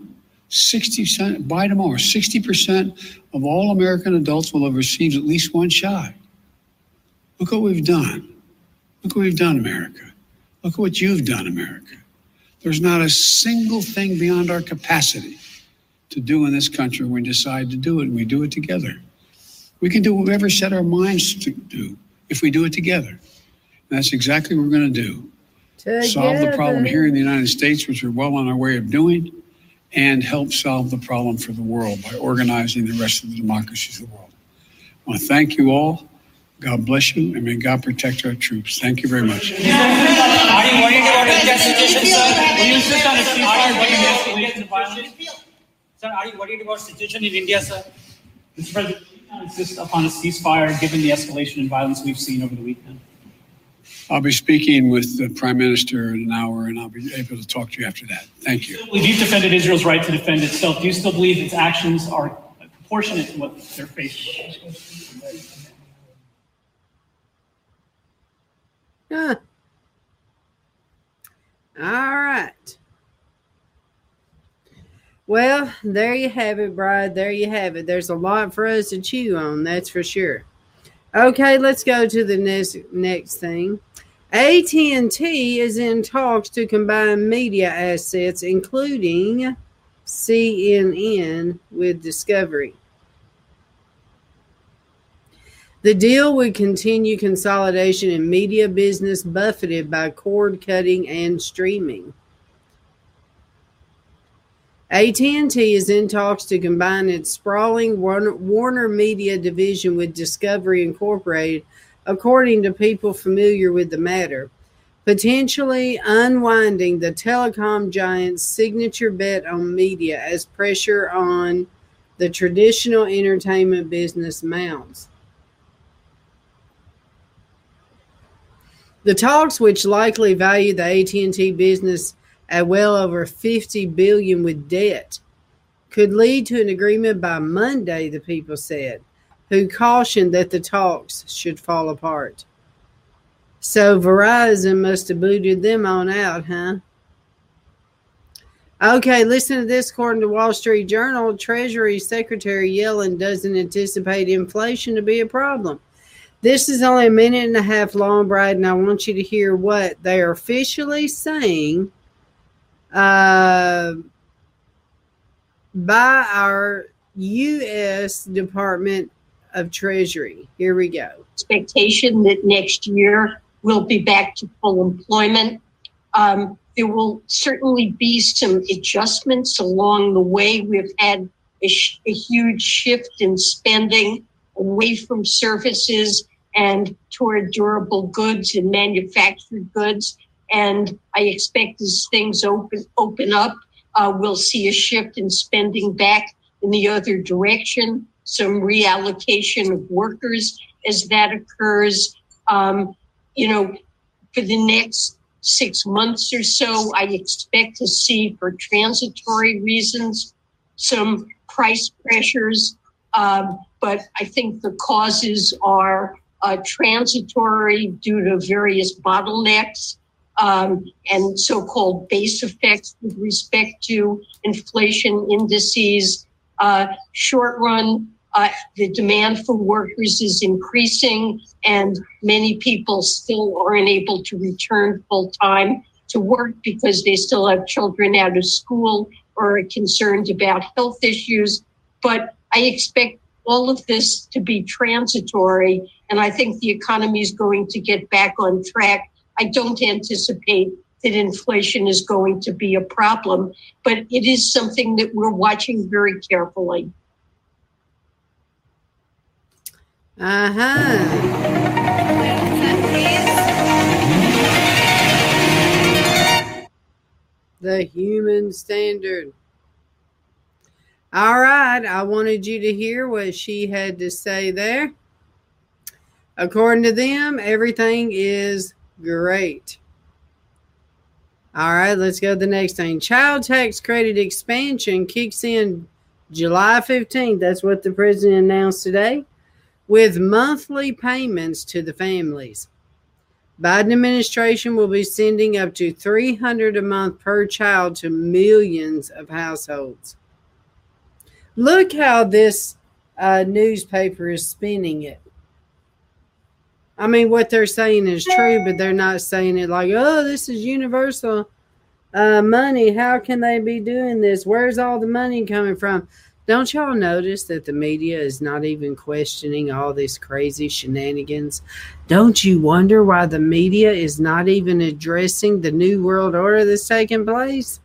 60 percent by tomorrow, 60% of all American adults will have received at least one shot. Look what we've done. Look what we've done, America. Look at what you've done, America. There's not a single thing beyond our capacity to do in this country when we decide to do it, and we do it together. We can do whatever set our minds to do if we do it together. And that's exactly what we're going to do solve the problem here in the United States, which we're well on our way of doing, and help solve the problem for the world by organizing the rest of the democracies of the world. I want to thank you all. God bless you, and may God protect our troops. Thank you very much. Sir, are you worried about situation in India, sir? Mr. President, insist upon a ceasefire given the escalation in violence we've seen over the weekend? I'll be speaking with the Prime Minister in an hour, and I'll be able to talk to you after that. Thank you. Well, You've defended Israel's right to defend itself. Do you still believe its actions are proportionate to what they're facing? Huh. All right. Well, there you have it, Bride. There you have it. There's a lot for us to chew on, that's for sure. Okay, let's go to the next next thing. AT&T is in talks to combine media assets, including CNN, with Discovery. The deal would continue consolidation in media business buffeted by cord cutting and streaming. AT&T is in talks to combine its sprawling Warner, Media division with Discovery Incorporated, according to people familiar with the matter, potentially unwinding the telecom giant's signature bet on media as pressure on the traditional entertainment business mounts. The talks, which likely value the AT&T business at well over 50 billion with debt, could lead to an agreement by Monday, the people said, who cautioned that the talks should fall apart. So Verizon must have booted them on out, huh? Okay, listen to this. According to Wall Street Journal, Treasury Secretary Yellen doesn't anticipate inflation to be a problem. This is only a minute and a half long, Brad, and I want you to hear what they are officially saying uh, by our U.S. Department of Treasury. Here we go. expectation that next year we'll be back to full employment. Um, there will certainly be some adjustments along the way. We've had a, sh- a huge shift in spending away from services and toward durable goods and manufactured goods. And I expect as things open open up, uh, we'll see a shift in spending back in the other direction. Some reallocation of workers as that occurs. Um, you know, for the next six months or so, I expect to see, for transitory reasons, some price pressures. Um, but I think the causes are uh, transitory due to various bottlenecks um, and so-called base effects with respect to inflation indices. Uh, short run, uh, the demand for workers is increasing, and many people still aren't able to return full time to work because they still have children out of school or are concerned about health issues. But I expect all of this to be transitory, and I think the economy is going to get back on track. I don't anticipate that inflation is going to be a problem, but it is something that we're watching very carefully. Uh huh. The human standard. All right, I wanted you to hear what she had to say there. According to them, everything is great. All right, let's go to the next thing. Child tax credit expansion kicks in July 15th. That's what the president announced today with monthly payments to the families. Biden administration will be sending up to 300 a month per child to millions of households. Look how this uh, newspaper is spinning it. I mean, what they're saying is true, but they're not saying it like, oh, this is universal uh, money. How can they be doing this? Where's all the money coming from? Don't y'all notice that the media is not even questioning all these crazy shenanigans? Don't you wonder why the media is not even addressing the new world order that's taking place?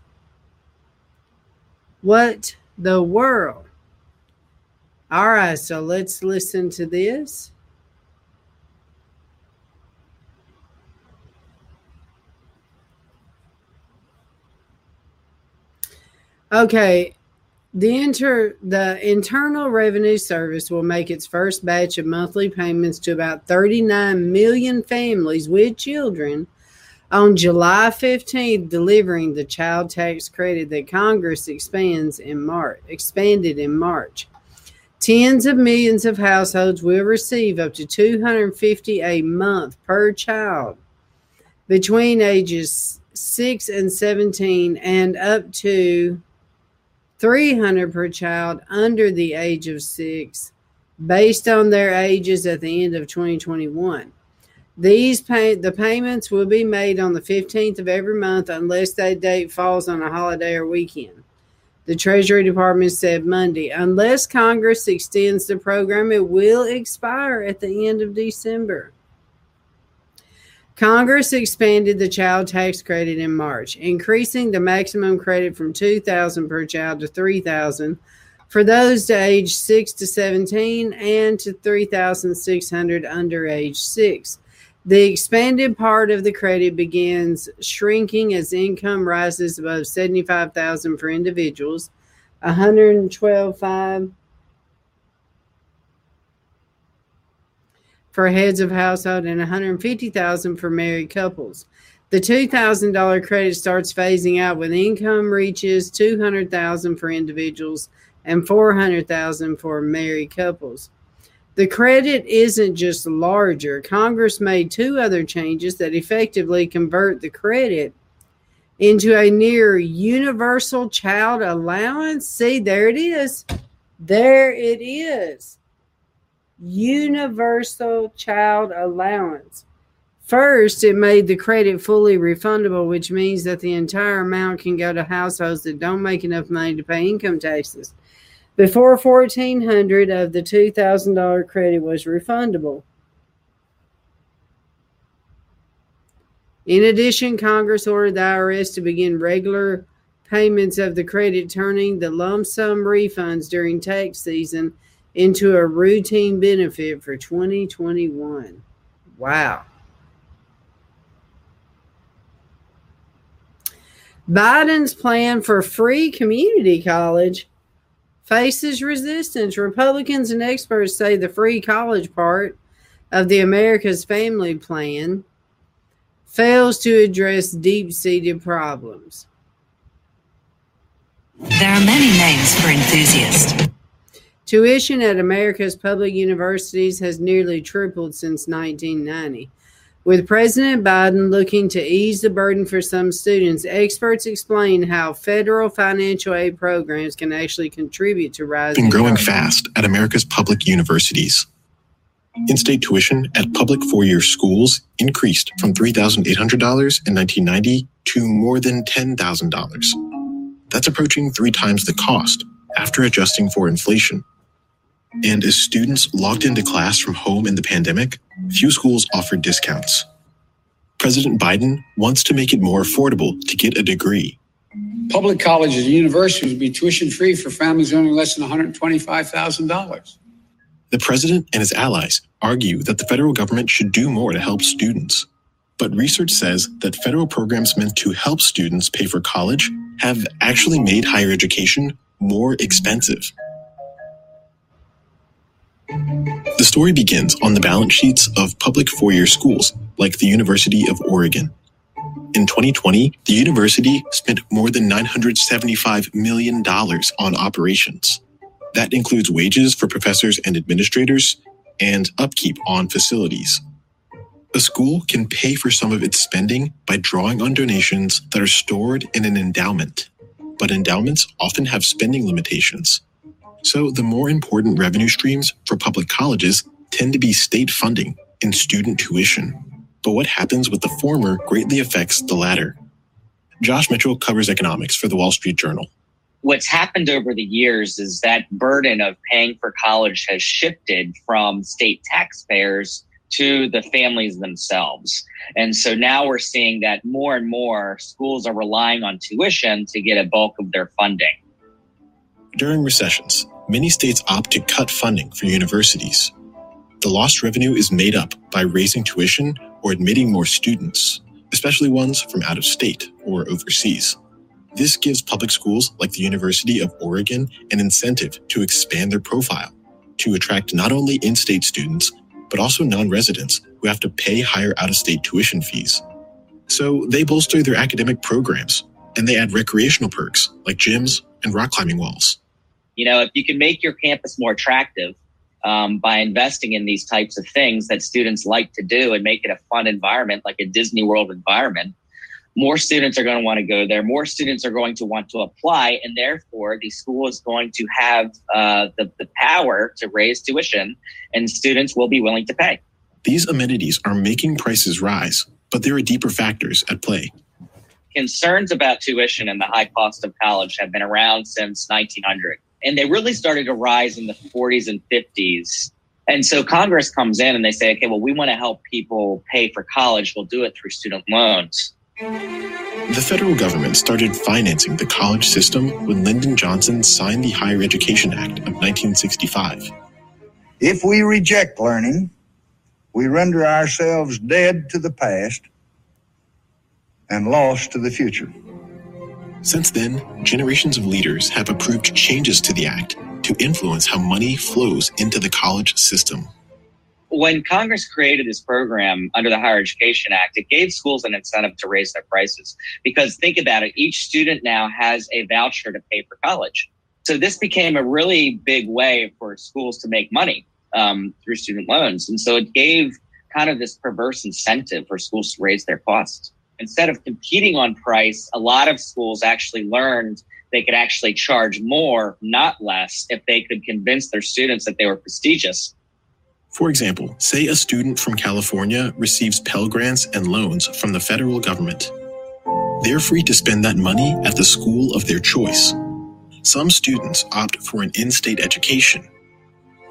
What the world? All right, so let's listen to this. Okay, the inter the Internal Revenue Service will make its first batch of monthly payments to about 39 million families with children on July 15th, delivering the child tax credit that Congress expands in March expanded in March. Tens of millions of households will receive up to 250 a month per child between ages 6 and 17 and up to 300 per child under the age of 6 based on their ages at the end of 2021. These pay, the payments will be made on the 15th of every month unless that date falls on a holiday or weekend. The Treasury Department said Monday, unless Congress extends the program, it will expire at the end of December. Congress expanded the child tax credit in March, increasing the maximum credit from 2000 per child to 3000 for those to age 6 to 17 and to 3600 under age 6. The expanded part of the credit begins shrinking as income rises above 75,000 for individuals, 112.5 for heads of household and 150,000 for married couples. The $2,000 credit starts phasing out when income reaches 200,000 for individuals and 400,000 for married couples. The credit isn't just larger. Congress made two other changes that effectively convert the credit into a near universal child allowance. See, there it is. There it is universal child allowance. First, it made the credit fully refundable, which means that the entire amount can go to households that don't make enough money to pay income taxes. Before 1400 of the $2,000 credit was refundable. In addition, Congress ordered the IRS to begin regular payments of the credit, turning the lump sum refunds during tax season into a routine benefit for 2021. Wow. Biden's plan for free community college faces resistance. Republicans and experts say the free college part of the America's Family Plan fails to address deep seated problems. There are many names for enthusiasts. Tuition at America's public universities has nearly tripled since 1990. With President Biden looking to ease the burden for some students, experts explain how federal financial aid programs can actually contribute to rising. Been growing fast at America's public universities. In-state tuition at public four-year schools increased from $3,800 in 1990 to more than $10,000. that's approaching three times the cost after adjusting for inflation. And as students logged into class from home in the pandemic, few schools offered discounts. President Biden wants to make it more affordable to get a degree. Public colleges and universities would be tuition free for families earning less than $125,000. The president and his allies argue that the federal government should do more to help students. But research says that federal programs meant to help students pay for college have actually made higher education more expensive. The story begins on the balance sheets of public four year schools like the University of Oregon. In 2020, the university spent more than $975 million on operations. That includes wages for professors and administrators and upkeep on facilities. A school can pay for some of its spending by drawing on donations that are stored in an endowment. But endowments often have spending limitations. So the more important revenue streams for public colleges tend to be state funding and student tuition. But what happens with the former greatly affects the latter. Josh Mitchell covers economics for the Wall Street Journal. What's happened over the years is that burden of paying for college has shifted from state taxpayers to the families themselves. And so now we're seeing that more and more schools are relying on tuition to get a bulk of their funding. During recessions, many states opt to cut funding for universities. The lost revenue is made up by raising tuition or admitting more students, especially ones from out of state or overseas. This gives public schools like the University of Oregon an incentive to expand their profile, to attract not only in state students, but also non residents who have to pay higher out of state tuition fees. So they bolster their academic programs and they add recreational perks like gyms and rock climbing walls. You know, if you can make your campus more attractive um, by investing in these types of things that students like to do and make it a fun environment, like a Disney World environment, more students are going to want to go there. More students are going to want to apply, and therefore, the school is going to have uh, the, the power to raise tuition, and students will be willing to pay. These amenities are making prices rise, but there are deeper factors at play. Concerns about tuition and the high cost of college have been around since 1900, and they really started to rise in the 40s and 50s. And so Congress comes in and they say, okay, well, we want to help people pay for college. We'll do it through student loans. The federal government started financing the college system when Lyndon Johnson signed the Higher Education Act of 1965. If we reject learning, we render ourselves dead to the past and lost to the future. Since then, generations of leaders have approved changes to the act to influence how money flows into the college system when Congress created this program under the Higher Education Act, it gave schools an incentive to raise their prices. Because think about it, each student now has a voucher to pay for college. So this became a really big way for schools to make money um, through student loans. And so it gave kind of this perverse incentive for schools to raise their costs. Instead of competing on price, a lot of schools actually learned they could actually charge more, not less, if they could convince their students that they were prestigious for example, say a student from California receives Pell Grants and loans from the federal government. They're free to spend that money at the school of their choice. Some students opt for an in state education,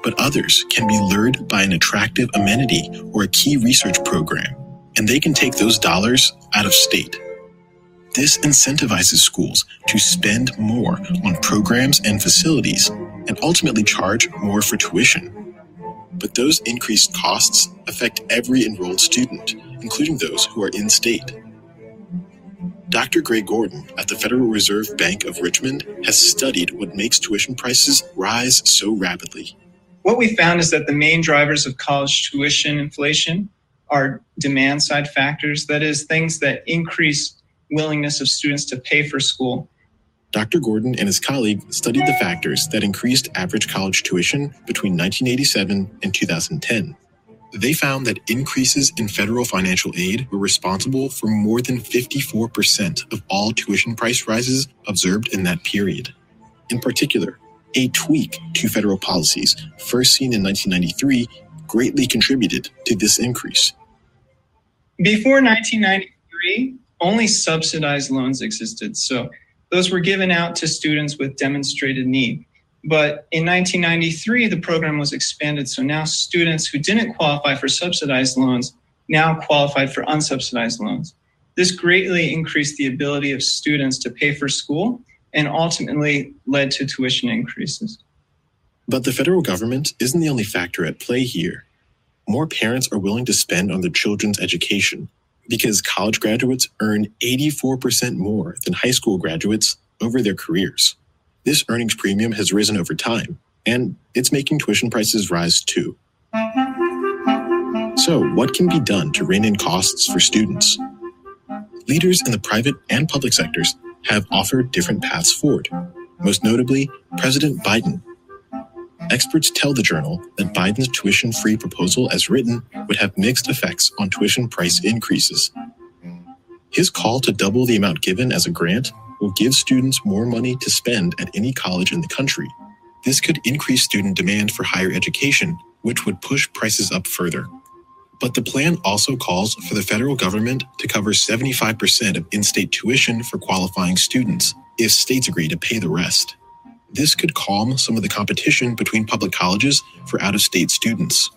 but others can be lured by an attractive amenity or a key research program, and they can take those dollars out of state. This incentivizes schools to spend more on programs and facilities and ultimately charge more for tuition but those increased costs affect every enrolled student, including those who are in state. Dr. Grey Gordon at the Federal Reserve Bank of Richmond has studied what makes tuition prices rise so rapidly. What we found is that the main drivers of college tuition inflation are demand side factors, that is, things that increase willingness of students to pay for school Dr. Gordon and his colleague studied the factors that increased average college tuition between 1987 and 2010. They found that increases in federal financial aid were responsible for more than 54% of all tuition price rises observed in that period. In particular, a tweak to federal policies, first seen in 1993, greatly contributed to this increase. Before 1993, only subsidized loans existed. So Those were given out to students with demonstrated need. But in 1993, the program was expanded. So now students who didn't qualify for subsidized loans now qualified for unsubsidized loans. This greatly increased the ability of students to pay for school and ultimately led to tuition increases. But the federal government isn't the only factor at play here. More parents are willing to spend on their children's education because college graduates earn 84% more than high school graduates over their careers. This earnings premium has risen over time, and it's making tuition prices rise too. So, what can be done to rein in costs for students? Leaders in the private and public sectors have offered different paths forward, most notably President Biden. Experts tell the journal that Biden's tuition free proposal, as written, would have mixed effects on tuition price increases. His call to double the amount given as a grant will give students more money to spend at any college in the country. This could increase student demand for higher education, which would push prices up further. But the plan also calls for the federal government to cover 75% of in state tuition for qualifying students if states agree to pay the rest. This could calm some of the competition between public colleges for out of state students.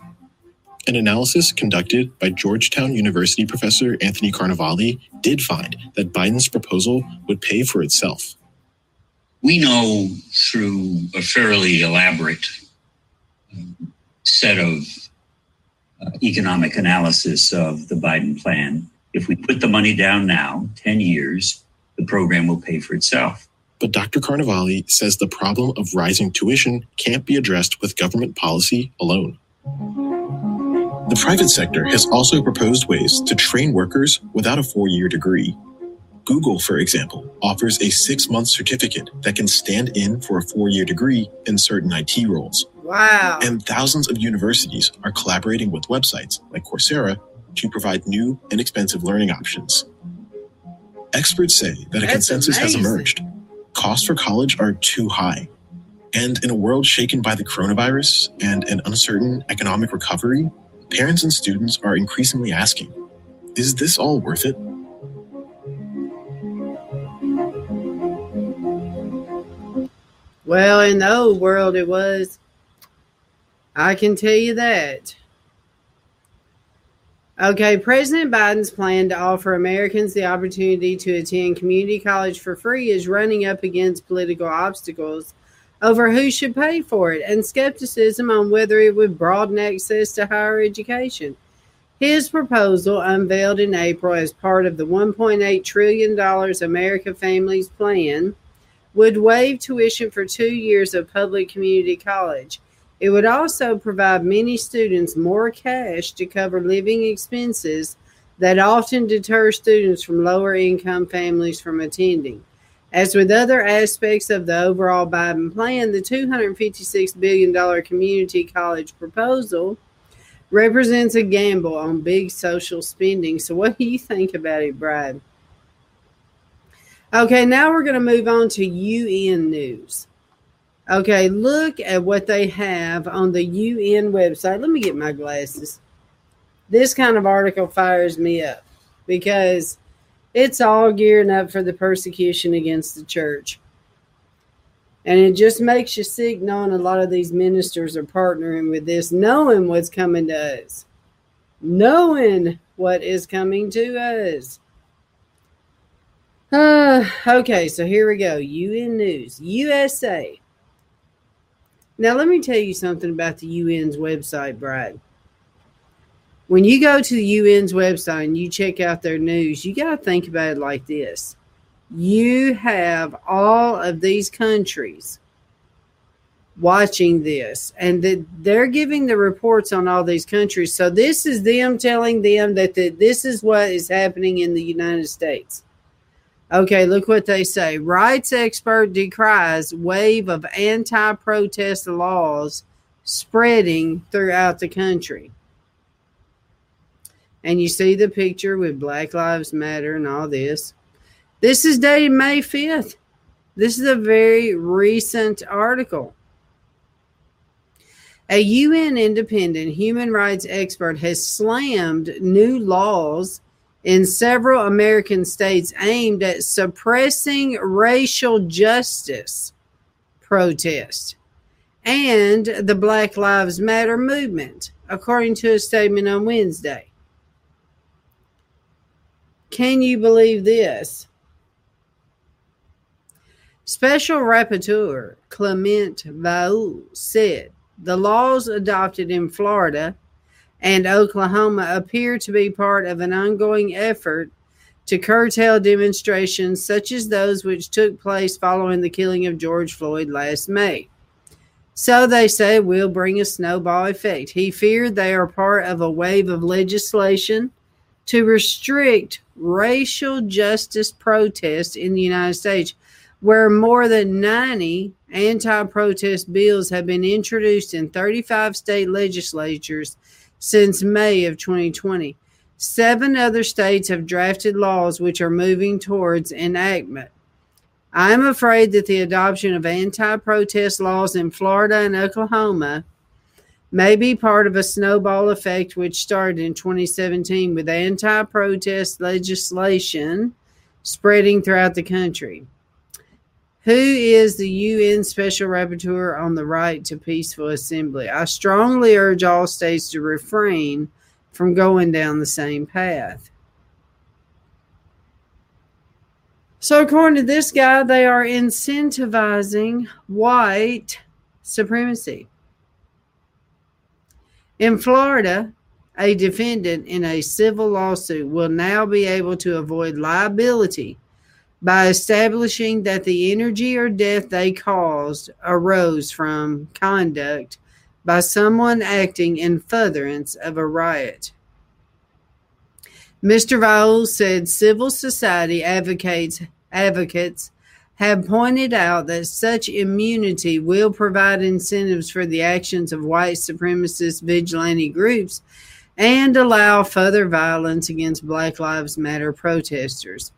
An analysis conducted by Georgetown University professor Anthony Carnevale did find that Biden's proposal would pay for itself. We know through a fairly elaborate um, set of uh, economic analysis of the Biden plan, if we put the money down now, 10 years, the program will pay for itself. But Dr. Carnevale says the problem of rising tuition can't be addressed with government policy alone. The private sector has also proposed ways to train workers without a four year degree. Google, for example, offers a six month certificate that can stand in for a four year degree in certain IT roles. Wow. And thousands of universities are collaborating with websites like Coursera to provide new, and inexpensive learning options. Experts say that a That's consensus has emerged. Costs for college are too high. And in a world shaken by the coronavirus and an uncertain economic recovery, parents and students are increasingly asking Is this all worth it? Well, in the old world, it was. I can tell you that. Okay, President Biden's plan to offer Americans the opportunity to attend community college for free is running up against political obstacles over who should pay for it and skepticism on whether it would broaden access to higher education. His proposal, unveiled in April as part of the $1.8 trillion America Families Plan, would waive tuition for two years of public community college. It would also provide many students more cash to cover living expenses that often deter students from lower income families from attending. As with other aspects of the overall Biden plan, the $256 billion community college proposal represents a gamble on big social spending. So, what do you think about it, Brad? Okay, now we're going to move on to UN news. Okay, look at what they have on the UN website. Let me get my glasses. This kind of article fires me up because it's all gearing up for the persecution against the church. And it just makes you sick knowing a lot of these ministers are partnering with this, knowing what's coming to us, knowing what is coming to us. Uh, okay, so here we go. UN News, USA. Now, let me tell you something about the UN's website, Brad. When you go to the UN's website and you check out their news, you got to think about it like this. You have all of these countries watching this and that they're giving the reports on all these countries. So this is them telling them that the, this is what is happening in the united states okay look what they say rights expert decries wave of anti-protest laws spreading throughout the country and you see the picture with black lives matter and all this this is dated May 5th. This is a very recent article. A UN independent human rights expert has slammed new laws in several American states aimed at suppressing racial justice protests and the Black Lives Matter movement, according to a statement on Wednesday. Can you believe this? Special Rapporteur Clement Voule said the laws adopted in Florida and Oklahoma appear to be part of an ongoing effort to curtail demonstrations such as those which took place following the killing of George Floyd last May. So they say will bring a snowball effect. He feared they are part of a wave of legislation to restrict racial justice protests in the United States, where more than 90 anti protest bills have been introduced in 35 state legislatures since May of 2020. Seven other states have drafted laws which are moving towards enactment. I am afraid that the adoption of anti protest laws in Florida and Oklahoma may be part of a snowball effect which started in 2017 with anti protest legislation spreading throughout the country. Who is the UN Special Rapporteur on the Right to Peaceful Assembly? I strongly urge all states to refrain from going down the same path. So, according to this guy, they are incentivizing white supremacy. In Florida, a defendant in a civil lawsuit will now be able to avoid liability by establishing that the energy or death they caused arose from conduct by someone acting in furtherance of a riot. Mr. Voule said civil society advocates advocates have pointed out that such immunity will provide incentives for the actions of white supremacist vigilante groups and allow further violence against Black Lives Matter protesters.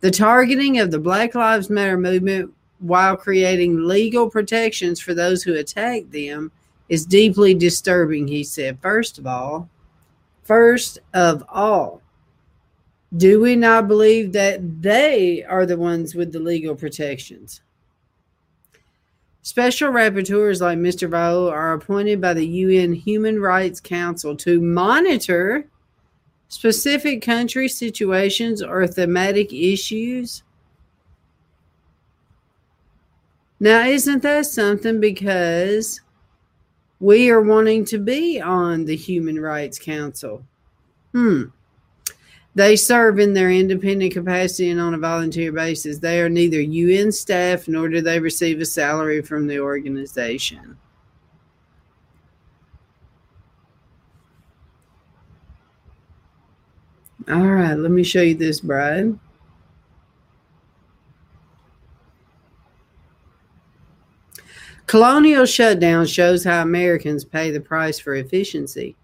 The targeting of the Black Lives Matter movement while creating legal protections for those who attack them is deeply disturbing, he said. First of all, first of all, do we not believe that they are the ones with the legal protections? Special rapporteurs like Mr. Voule are appointed by the UN Human Rights Council to monitor specific country situations or thematic issues. Now, isn't that something because we are wanting to be on the Human Rights Council? Hmm. They serve in their independent capacity and on a volunteer basis. They are neither UN staff nor do they receive a salary from the organization. All right, let me show you this, Bride. Colonial shutdown shows how Americans pay the price for efficiency.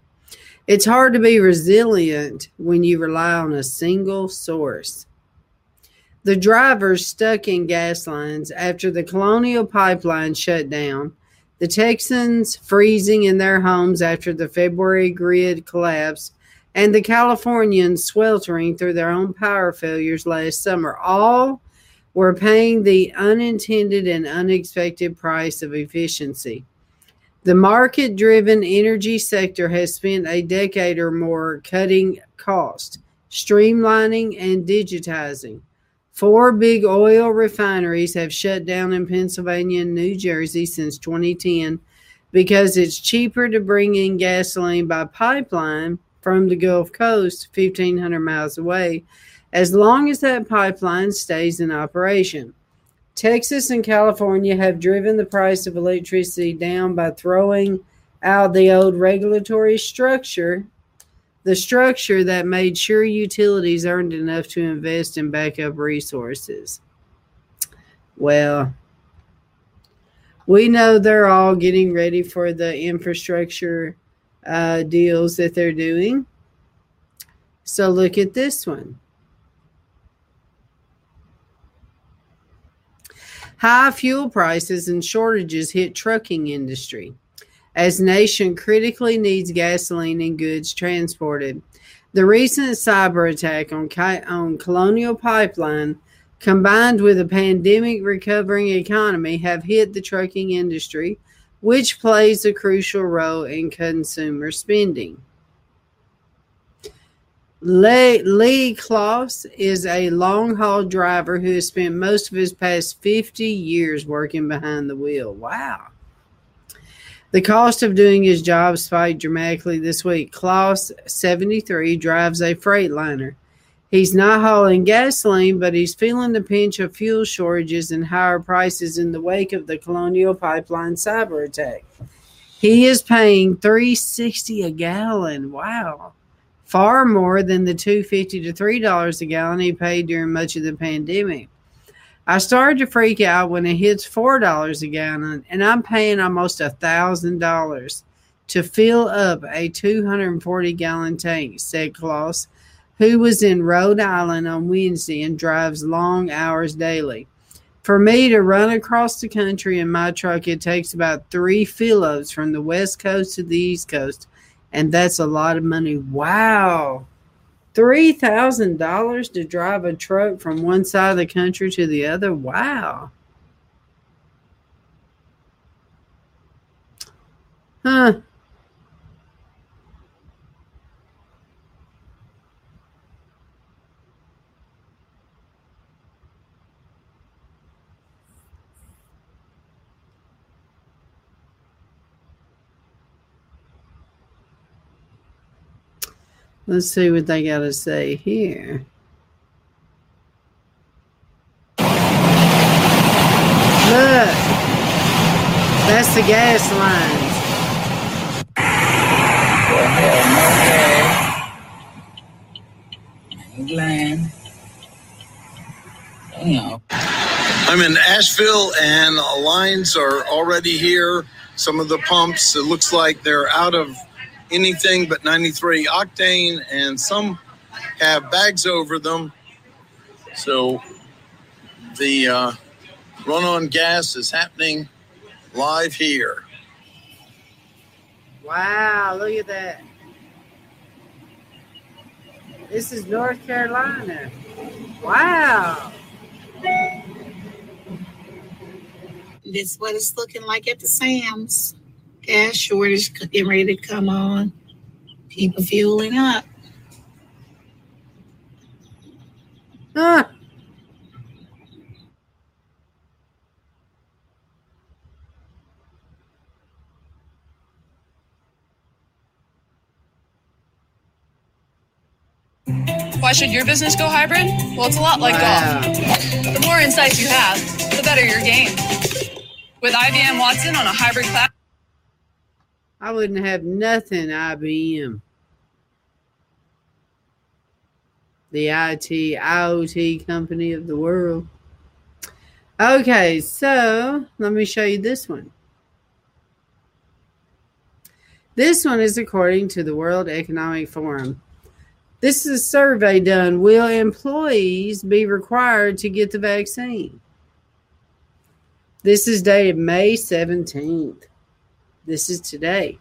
It's hard to be resilient when you rely on a single source. The drivers stuck in gas lines after the Colonial Pipeline shut down, the Texans freezing in their homes after the February grid collapse, and the Californians sweltering through their own power failures last summer. All were paying the unintended and unexpected price of efficiency. The market driven energy sector has spent a decade or more cutting cost, streamlining, and digitizing. Four big oil refineries have shut down in Pennsylvania and New Jersey since 2010 because it's cheaper to bring in gasoline by pipeline from the Gulf Coast, 1,500 miles away, as long as that pipeline stays in operation. Texas and California have driven the price of electricity down by throwing out the old regulatory structure, the structure that made sure utilities earned enough to invest in backup resources. Well, we know they're all getting ready for the infrastructure uh, deals that they're doing. So look at this one. High fuel prices and shortages hit trucking industry as nation critically needs gasoline and goods transported. The recent cyber attack on, on Colonial Pipeline, combined with a pandemic recovering economy, have hit the trucking industry, which plays a crucial role in consumer spending. Lee, Kloss is a long haul driver who has spent most of his past 50 years working behind the wheel. Wow. The cost of doing his job spiked dramatically this week. Kloss, 73, drives a Freightliner. He's not hauling gasoline, but he's feeling the pinch of fuel shortages and higher prices in the wake of the Colonial Pipeline cyber attack. He is paying 360 a gallon. Wow far more than the two fifty to three dollars a gallon he paid during much of the pandemic. I started to freak out when it hits four dollars a gallon, and I'm paying almost a thousand dollars to fill up a 240 gallon tank, said Kloss, who was in Rhode Island on Wednesday and drives long hours daily. For me to run across the country in my truck, it takes about three fill ups from the west coast to the east coast and that's a lot of money. Wow. $3,000 to drive a truck from one side of the country to the other. Wow. Huh. Let's see what they got to say here. Look, that's the gas lines. I'm in Asheville and lines are already here. Some of the pumps, it looks like they're out of anything but 93 octane, and some have bags over them. So the uh, run on gas is happening live here. Wow, look at that. This is North Carolina. Wow. This is what it's looking like at the Sam's gas shortage getting ready to come on. People fueling up. Ah. Why should your business go hybrid? Well, it's a lot like wow. golf. The more insights you have, the better your game. With IBM Watson on a hybrid cloud. I wouldn't have nothing IBM. The IT, IoT company of the world. Okay, so let me show you this one. This one is according to the World Economic Forum. This is a survey done. Will employees be required to get the vaccine? This is dated May 17th. This is today.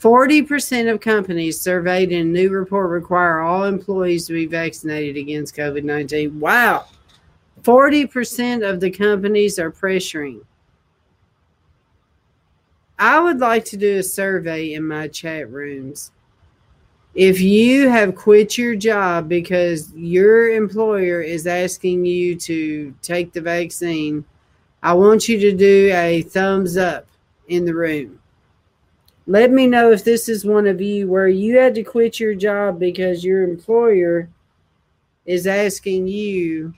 40% of companies surveyed in a new report require all employees to be vaccinated against COVID 19. Wow. 40% of the companies are pressuring. I would like to do a survey in my chat rooms. If you have quit your job because your employer is asking you to take the vaccine, I want you to do a thumbs up in the room. Let me know if this is one of you where you had to quit your job because your employer is asking you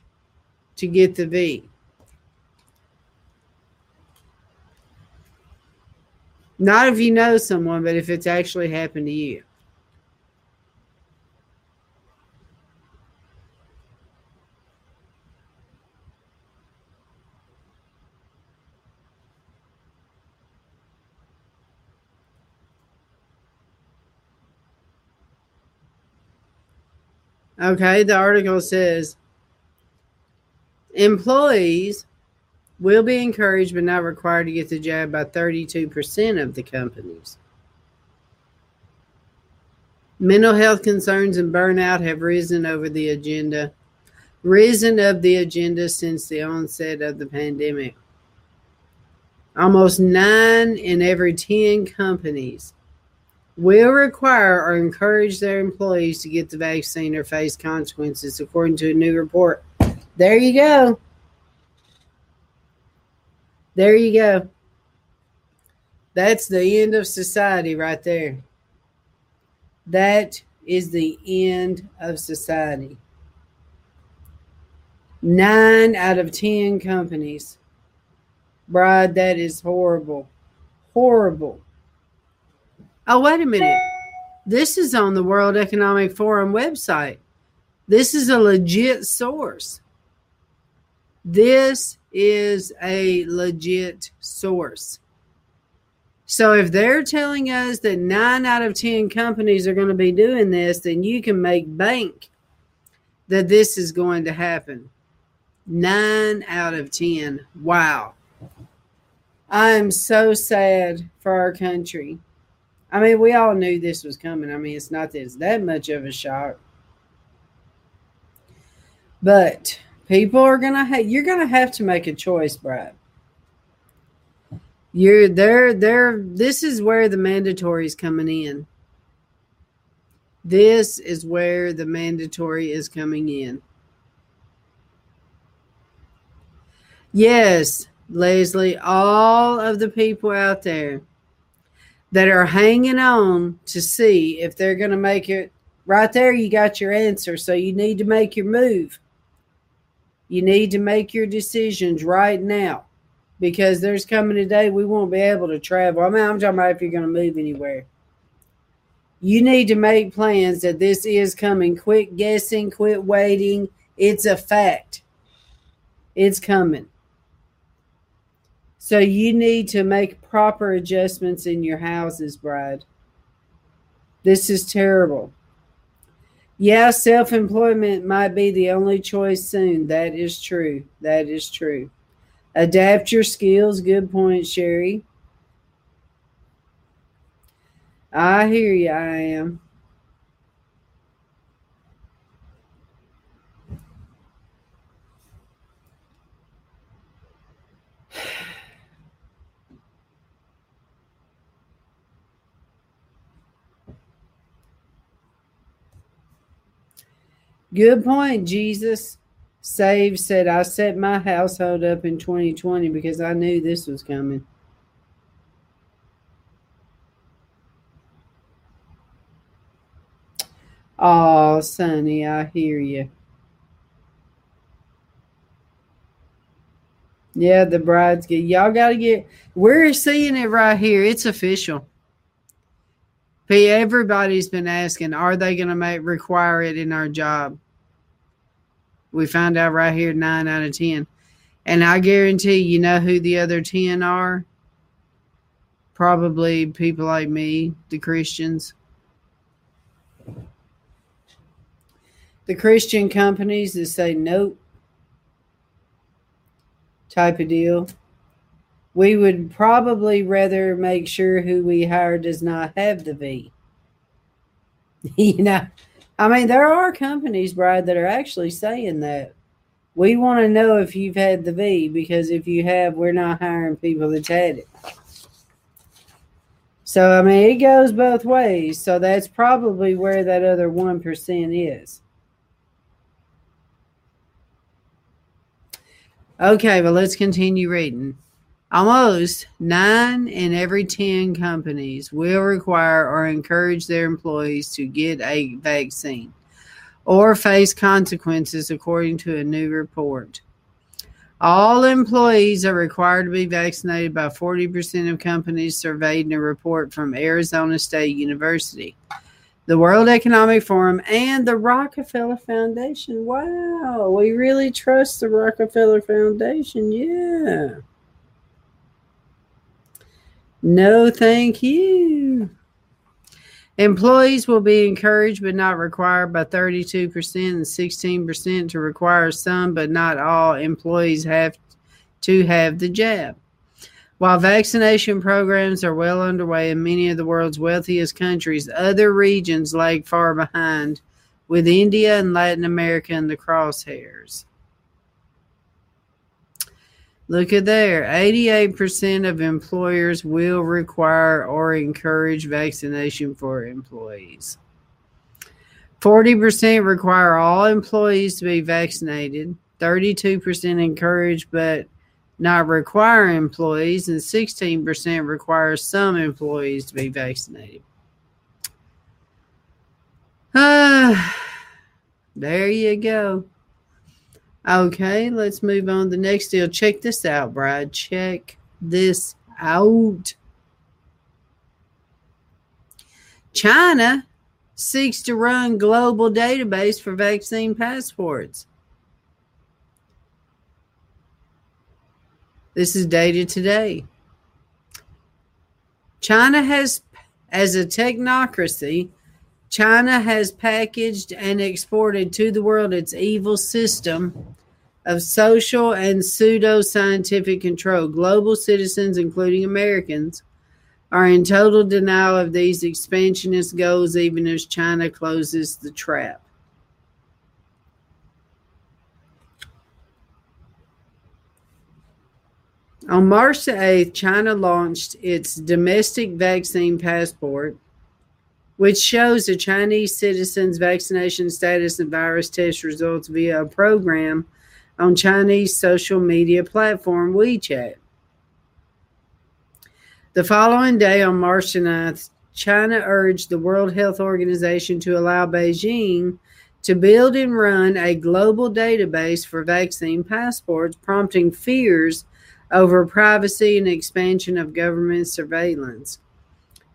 to get the V. Not if you know someone, but if it's actually happened to you. Okay, the article says employees will be encouraged but not required to get the jab by 32% of the companies. Mental health concerns and burnout have risen over the agenda, risen of the agenda since the onset of the pandemic. Almost nine in every 10 companies will require or encourage their employees to get the vaccine or face consequences, according to a new report. There you go. There you go. That's the end of society right there. That is the end of society. Nine out of 10 companies. Bride, that is horrible. Horrible. Oh, wait a minute. This is on the World Economic Forum website. This is a legit source. This is a legit source. So if they're telling us that nine out of 10 companies are going to be doing this, then you can make bank that this is going to happen. Nine out of 10. Wow. I'm so sad for our country. I mean, we all knew this was coming. I mean, it's not that it's that much of a shock. But people are gonna have you're gonna have to make a choice, Brad. You're there, there, this is where the mandatory is coming in. This is where the mandatory is coming in. Yes, Leslie, all of the people out there that are hanging on to see if they're going to make it right there, you got your answer. So you need to make your move. You need to make your decisions right now because there's coming a day we won't be able to travel. I mean, I'm talking about if you're going to move anywhere. You need to make plans that this is coming. Quit guessing, quit waiting. It's a fact. It's coming. So you need to make proper adjustments in your houses, Bride. This is terrible. Yeah, self employment might be the only choice soon. That is true. That is true. Adapt your skills. Good point, Sherry. I hear you. I am. Good point, Jesus. Save said, I set my household up in 2020 because I knew this was coming. Oh, Sonny, I hear you. Yeah, the brides get y'all got to get. We're seeing it right here. It's official. P, everybody's been asking, are they going to make require it in our job? We found out right here, nine out of ten, and I guarantee you know who the other ten are. Probably people like me, the Christians. The Christian companies that say nope type of deal we would probably rather make sure who we hire does not have the V. you know, I mean, there are companies, Brad, that are actually saying that. We want to know if you've had the V because if you have, we're not hiring people that's had it. So, I mean, it goes both ways. So, that's probably where that other 1% is. Okay, well, let's continue reading. Almost nine in every 10 companies will require or encourage their employees to get a vaccine or face consequences, according to a new report. All employees are required to be vaccinated by 40% of companies surveyed in a report from Arizona State University, the World Economic Forum, and the Rockefeller Foundation. Wow, we really trust the Rockefeller Foundation. Yeah. No, thank you. Employees will be encouraged but not required by 32% and 16% to require some but not all employees have to have the jab. While vaccination programs are well underway in many of the world's wealthiest countries, other regions lag far behind, with India and Latin America in the crosshairs. Look at there. 88% of employers will require or encourage vaccination for employees. 40% require all employees to be vaccinated. 32% encourage but not require employees. And 16% require some employees to be vaccinated. Ah, there you go. Okay, let's move on to the next deal. Check this out, Brad. Check this out. China seeks to run global database for vaccine passports. This is dated today. China has, as a technocracy, China has packaged and exported to the world its evil system of social and pseudo scientific control. Global citizens, including Americans, are in total denial of these expansionist goals, even as China closes the trap. On March the 8th, China launched its domestic vaccine passport which shows a Chinese citizen's vaccination status and virus test results via a program on Chinese social media platform WeChat. The following day, on March 9th, China urged the World Health Organization to allow Beijing to build and run a global database for vaccine passports, prompting fears over privacy and expansion of government surveillance.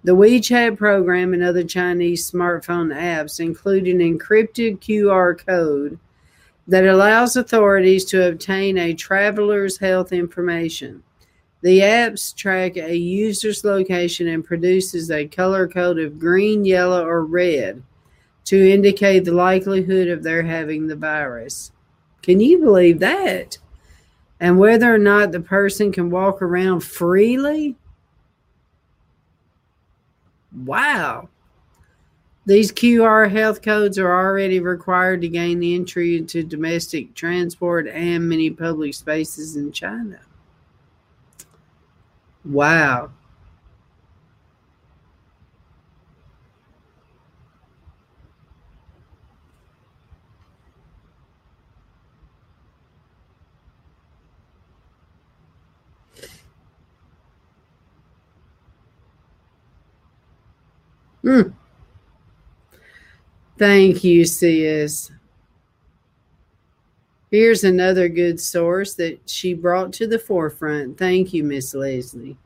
The WeChat program and other Chinese smartphone apps include an encrypted QR code that allows authorities to obtain a traveler's health information. The apps track a user's location and produces a color code of green, yellow, or red to indicate the likelihood of their having the virus. Can you believe that? And whether or not the person can walk around freely Wow. These QR health codes are already required to gain entry into domestic transport and many public spaces in China. Wow. Mm. Thank you, sis. Here's another good source that she brought to the forefront. Thank you, Miss Leslie.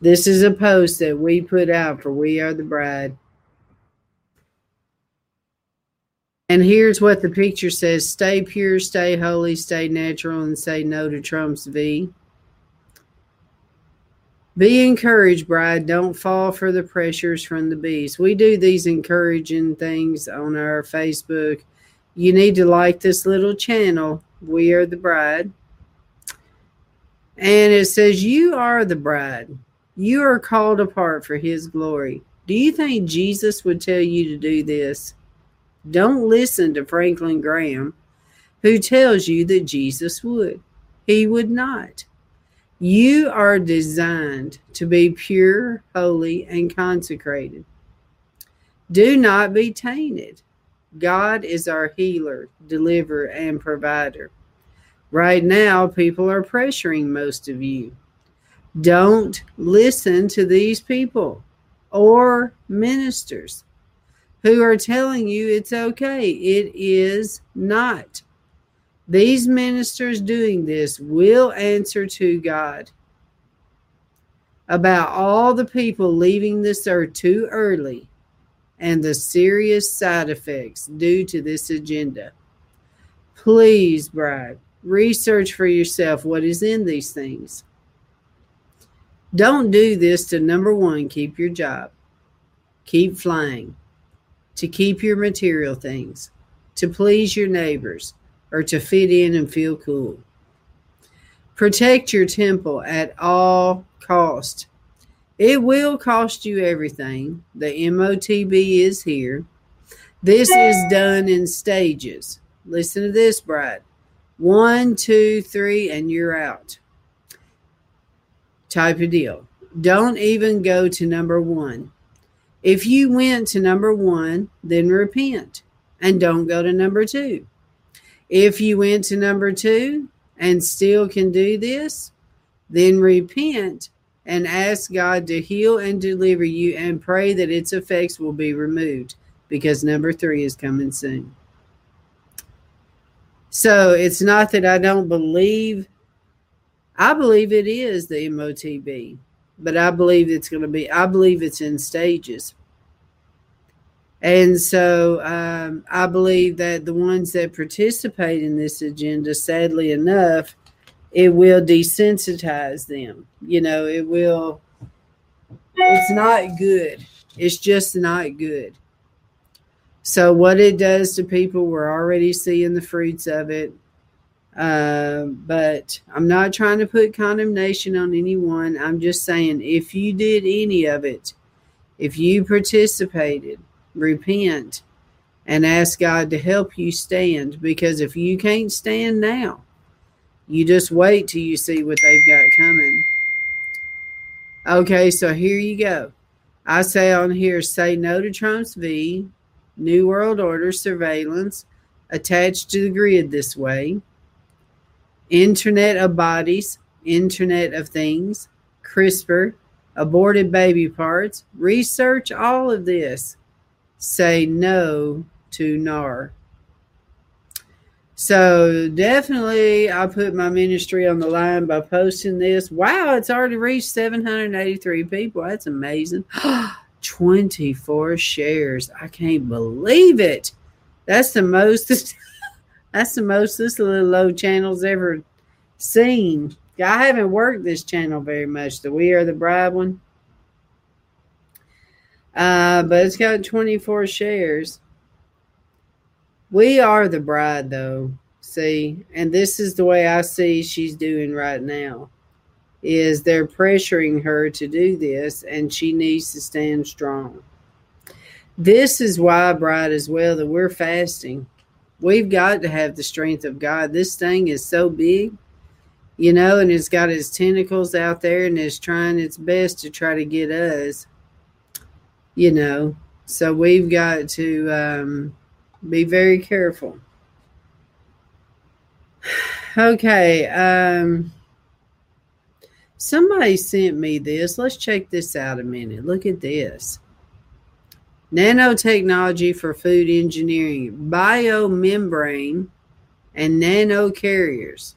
This is a post that we put out for We Are the Bride. And here's what the picture says Stay pure, stay holy, stay natural, and say no to Trump's V. Be encouraged, bride. Don't fall for the pressures from the beast. We do these encouraging things on our Facebook. You need to like this little channel. We are the bride. And it says, You are the bride. You are called apart for his glory. Do you think Jesus would tell you to do this? Don't listen to Franklin Graham, who tells you that Jesus would. He would not. You are designed to be pure, holy, and consecrated. Do not be tainted. God is our healer, deliverer, and provider. Right now, people are pressuring most of you. Don't listen to these people or ministers who are telling you it's okay. It is not. These ministers doing this will answer to God about all the people leaving this earth too early and the serious side effects due to this agenda. Please, bride, research for yourself what is in these things. Don't do this to number one, keep your job, keep flying, to keep your material things, to please your neighbors, or to fit in and feel cool. Protect your temple at all cost. It will cost you everything. The MOTB is here. This is done in stages. Listen to this, Brad. One, two, three, and you're out. Type of deal. Don't even go to number one. If you went to number one, then repent and don't go to number two. If you went to number two and still can do this, then repent and ask God to heal and deliver you and pray that its effects will be removed because number three is coming soon. So it's not that I don't believe, I believe it is the MOTB, but I believe it's going to be, I believe it's in stages. And so um, I believe that the ones that participate in this agenda, sadly enough, it will desensitize them. You know, it will, it's not good. It's just not good. So, what it does to people, we're already seeing the fruits of it. Uh, but I'm not trying to put condemnation on anyone. I'm just saying if you did any of it, if you participated, repent and ask God to help you stand. Because if you can't stand now, you just wait till you see what they've got coming. Okay, so here you go. I say on here say no to Trump's V, New World Order surveillance attached to the grid this way, Internet of Bodies, Internet of Things, CRISPR, aborted baby parts. Research all of this. Say no to NAR. So definitely, I put my ministry on the line by posting this. Wow, it's already reached 783 people. That's amazing. 24 shares. I can't believe it. That's the most. That's the most this little low channel's ever seen. I haven't worked this channel very much. The We Are the Bride one. Uh, but it's got 24 shares. We are the bride, though. See, and this is the way I see she's doing right now. Is they're pressuring her to do this, and she needs to stand strong. This is why, bride, as well, that we're fasting. We've got to have the strength of God. This thing is so big, you know, and it's got its tentacles out there and it's trying its best to try to get us, you know. So we've got to um, be very careful. Okay. Um, somebody sent me this. Let's check this out a minute. Look at this. Nanotechnology for food engineering, biomembrane, and nano carriers.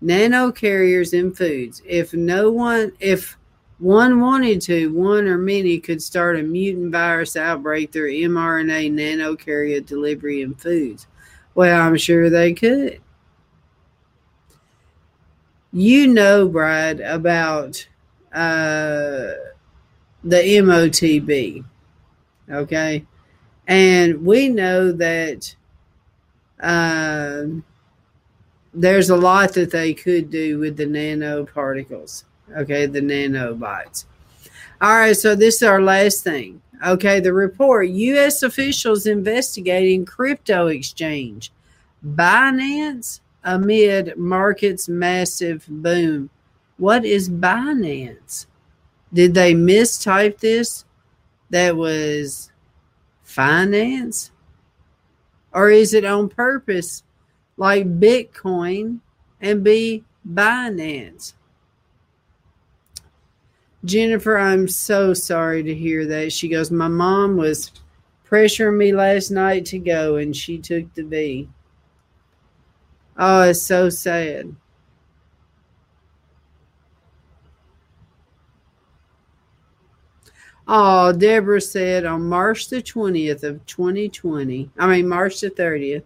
Nano carriers in foods. If no one, if one wanted to, one or many could start a mutant virus outbreak through mRNA nanocarrier delivery in foods. Well, I'm sure they could. You know, Brad, about uh, the MOTB, okay? And we know that uh, there's a lot that they could do with the nanoparticles Okay, the nanobots. All right, so this is our last thing. Okay, the report U.S. officials investigating crypto exchange Binance amid market's massive boom. What is Binance? Did they mistype this? That was finance? Or is it on purpose like Bitcoin and be Binance? Jennifer, I'm so sorry to hear that. She goes, My mom was pressuring me last night to go and she took the V. Oh, it's so sad. Oh, Deborah said on March the 20th of 2020, I mean, March the 30th,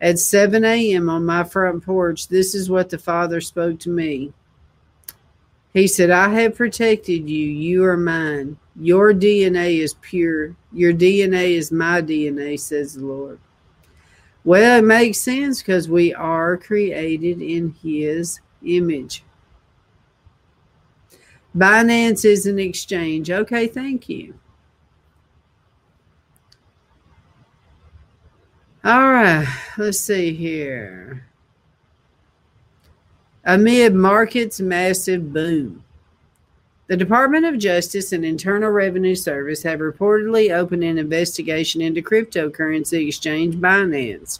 at 7 a.m. on my front porch, this is what the Father spoke to me. He said, I have protected you. You are mine. Your DNA is pure. Your DNA is my DNA, says the Lord. Well, it makes sense because we are created in his image. Binance is an exchange. Okay, thank you. All right, let's see here. Amid markets' massive boom, the Department of Justice and Internal Revenue Service have reportedly opened an investigation into cryptocurrency exchange Binance,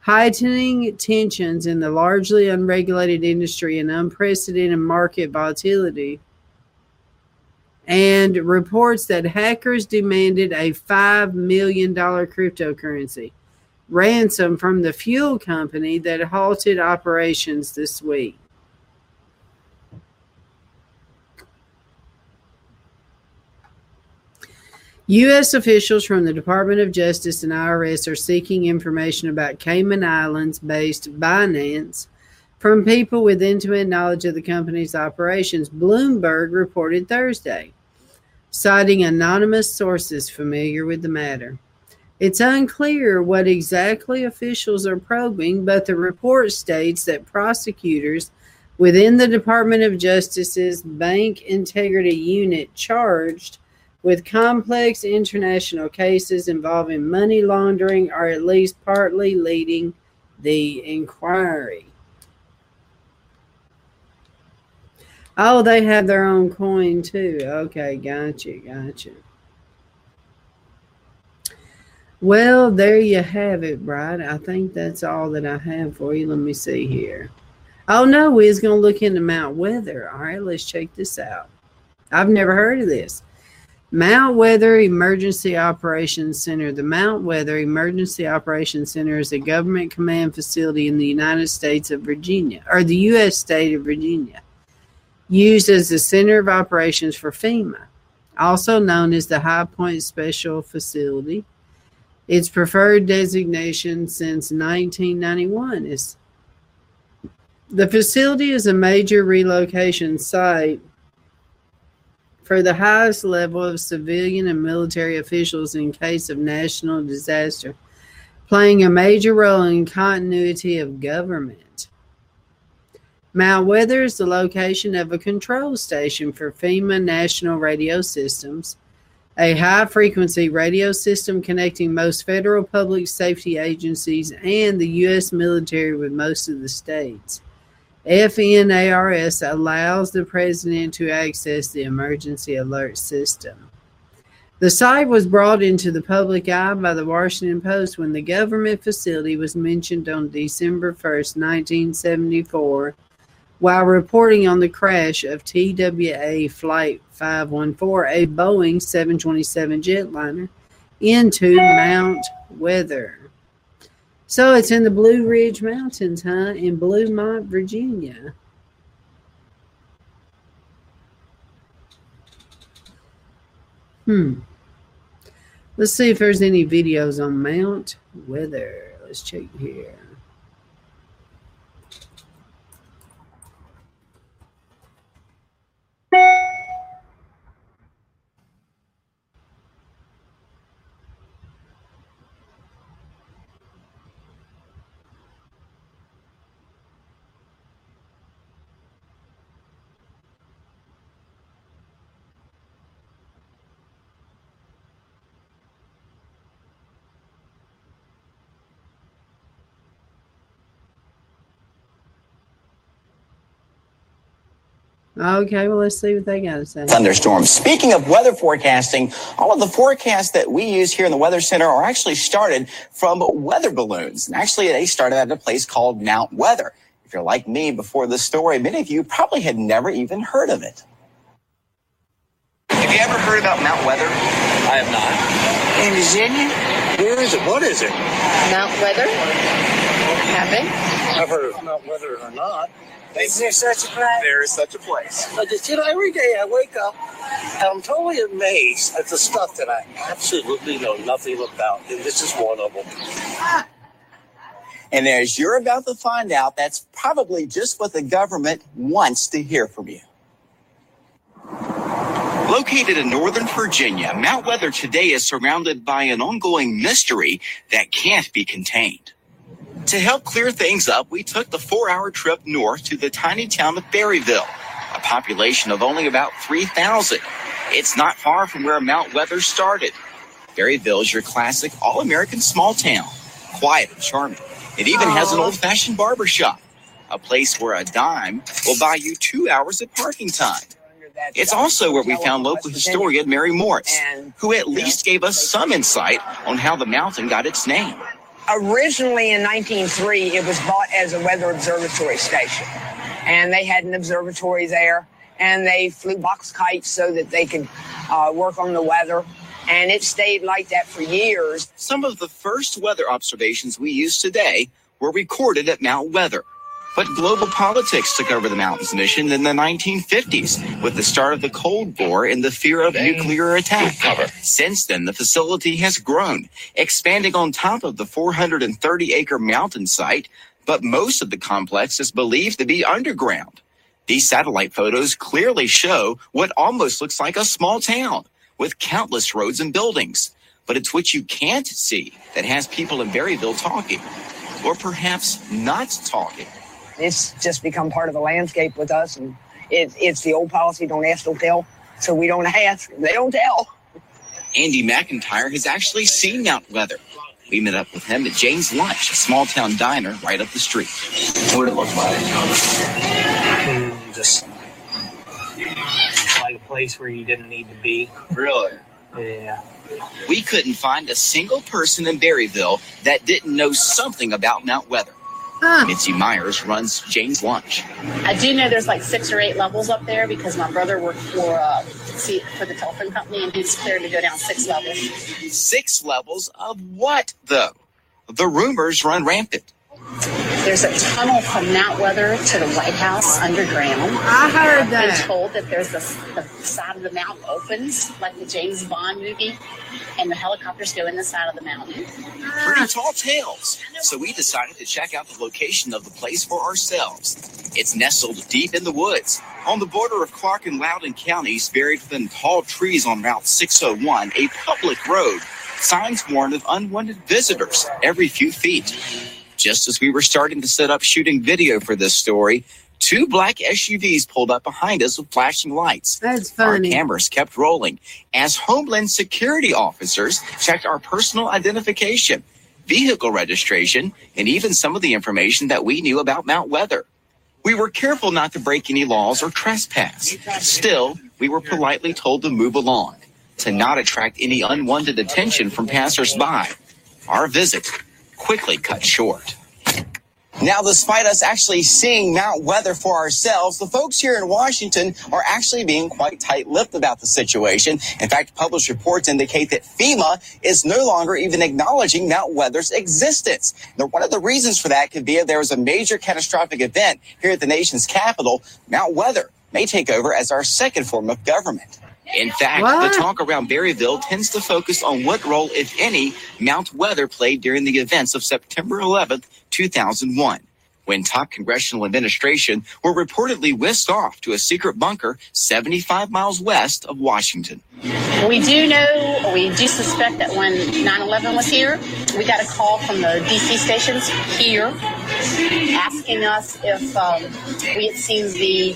heightening tensions in the largely unregulated industry and unprecedented market volatility. And reports that hackers demanded a $5 million cryptocurrency ransom from the fuel company that halted operations this week. U.S. officials from the Department of Justice and IRS are seeking information about Cayman Islands based Binance from people with intimate knowledge of the company's operations, Bloomberg reported Thursday, citing anonymous sources familiar with the matter. It's unclear what exactly officials are probing, but the report states that prosecutors within the Department of Justice's Bank Integrity Unit charged with complex international cases involving money laundering are at least partly leading the inquiry. Oh, they have their own coin too. Okay, gotcha, gotcha. Well, there you have it, Bride. I think that's all that I have for you. Let me see here. Oh no, we was gonna look into Mount Weather. All right, let's check this out. I've never heard of this. Mount Weather Emergency Operations Center. The Mount Weather Emergency Operations Center is a government command facility in the United States of Virginia, or the U.S. state of Virginia, used as the center of operations for FEMA, also known as the High Point Special Facility its preferred designation since 1991 is the facility is a major relocation site for the highest level of civilian and military officials in case of national disaster, playing a major role in continuity of government. Mount Weather is the location of a control station for FEMA National Radio Systems, a high frequency radio system connecting most federal public safety agencies and the U.S. military with most of the states. FNARS allows the president to access the emergency alert system. The site was brought into the public eye by the Washington Post when the government facility was mentioned on December 1, 1974 while reporting on the crash of TWA Flight 514, a Boeing 727 jetliner, into Mount Weather. So it's in the Blue Ridge Mountains, huh? In Bluemont, Virginia. Hmm. Let's see if there's any videos on Mount Weather. Let's check here. Okay, well, let's see what they got to say. Thunderstorms. Speaking of weather forecasting, all of the forecasts that we use here in the Weather Center are actually started from weather balloons. And actually, they started at a place called Mount Weather. If you're like me before this story, many of you probably had never even heard of it. Have you ever heard about Mount Weather? I have not. In Virginia? Where is it? What is it? Mount Weather? Haven't? I've heard of Mount Weather or not. Is there such a place? There is such a place. But you know, every day I wake up and I'm totally amazed at the stuff that I absolutely know nothing about. And this is one of them. And as you're about to find out, that's probably just what the government wants to hear from you. Located in Northern Virginia, Mount Weather today is surrounded by an ongoing mystery that can't be contained. To help clear things up, we took the four hour trip north to the tiny town of Berryville, a population of only about 3,000. It's not far from where Mount Weather started. Berryville is your classic all American small town, quiet and charming. It even has an old fashioned barber shop, a place where a dime will buy you two hours of parking time. It's also where we found local historian Mary Morris, who at least gave us some insight on how the mountain got its name. Originally in 1903, it was bought as a weather observatory station. And they had an observatory there, and they flew box kites so that they could uh, work on the weather. And it stayed like that for years. Some of the first weather observations we use today were recorded at Mount Weather. But global politics took over the mountain's mission in the 1950s with the start of the Cold War and the fear of nuclear mm, attack. Since then, the facility has grown, expanding on top of the 430 acre mountain site, but most of the complex is believed to be underground. These satellite photos clearly show what almost looks like a small town with countless roads and buildings. But it's what you can't see that has people in Berryville talking, or perhaps not talking. It's just become part of the landscape with us. And it, it's the old policy don't ask, don't tell. So we don't ask, they don't tell. Andy McIntyre has actually seen Mount Weather. We met up with him at Jane's Lunch, a small town diner right up the street. What did it look like? just like a place where you didn't need to be. Really? Yeah. We couldn't find a single person in Berryville that didn't know something about Mount Weather. Mitzi Myers runs Jane's Lunch. I do know there's like six or eight levels up there because my brother worked for uh, see, for the telephone company and he's cleared to go down six levels. Six levels of what, though? The rumors run rampant. There's a tunnel from Mount Weather to the White House underground. I heard that. I've that. been told that there's this, the side of the mountain opens like the James Bond movie, and the helicopters go in the side of the mountain. Pretty tall tales. So we decided to check out the location of the place for ourselves. It's nestled deep in the woods, on the border of Clarke and Loudoun counties, buried within tall trees on Route 601, a public road. Signs warn of unwanted visitors every few feet. Just as we were starting to set up shooting video for this story, two black SUVs pulled up behind us with flashing lights. That's funny. Our cameras kept rolling as Homeland Security officers checked our personal identification, vehicle registration, and even some of the information that we knew about Mount Weather. We were careful not to break any laws or trespass. Still, we were politely told to move along, to not attract any unwanted attention from passersby. Our visit quickly cut short. Now, despite us actually seeing Mount Weather for ourselves, the folks here in Washington are actually being quite tight lipped about the situation. In fact, published reports indicate that FEMA is no longer even acknowledging Mount Weather's existence. Now, one of the reasons for that could be if there was a major catastrophic event here at the nation's capital, Mount Weather may take over as our second form of government. In fact, What? the talk around Berryville tends to focus on what role, if any, Mount Weather played during the events of September 11th, 2001, when top congressional administration were reportedly whisked off to a secret bunker 75 miles west of Washington. We do know, we do suspect that when 9/11 was here, we got a call from the DC stations here asking us if um, we had seen the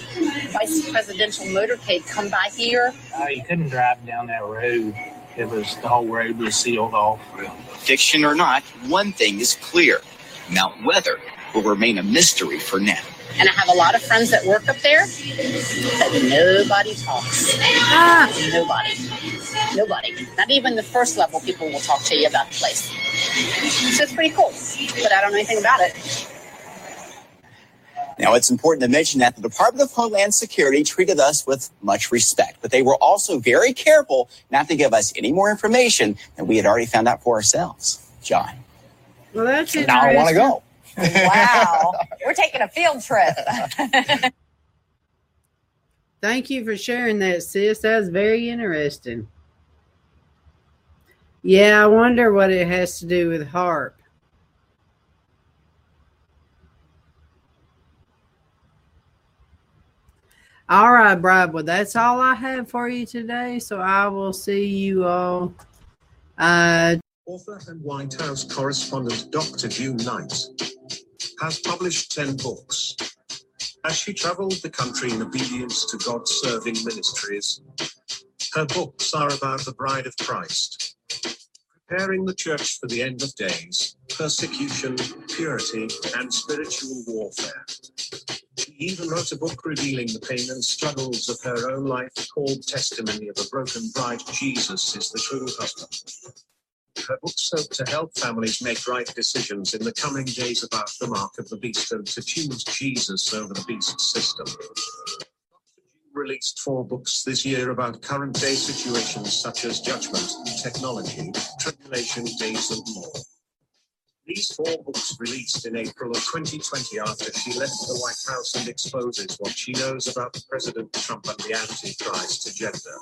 vice presidential motorcade come by here. Uh, you couldn't drive down that road. It was the whole road was sealed off. Fiction or not, one thing is clear Mount Weather will remain a mystery for now. And I have a lot of friends that work up there, but nobody talks. Nobody. Nobody. Not even the first level people will talk to you about the place. So it's pretty cool, but I don't know anything about it. Now, it's important to mention that the Department of Homeland Security treated us with much respect, but they were also very careful not to give us any more information than we had already found out for ourselves. John. Well, that's Now I wanna go. Wow. We're taking a field trip. Thank you for sharing that, sis. That was very interesting. Yeah, I wonder what it has to do with HAARP. All right, Bride. Well, that's all I have for you today. So I will see you all. Uh, Author and White House correspondent Dr. June Knight has published 10 books. As she traveled the country in obedience to God serving ministries, her books are about the bride of Christ, preparing the church for the end of days, persecution, purity, and spiritual warfare. She even wrote a book revealing the pain and struggles of her own life called Testimony of a Broken Bride. Jesus is the true husband. Her books hope to help families make right decisions in the coming days about the mark of the beast and to choose Jesus over the beast system. Released four books this year about current day situations such as judgment, and technology, tribulation days, and more. These four books released in April of 2020 after she left the White House and exposes what she knows about President Trump and the Antichrist agenda.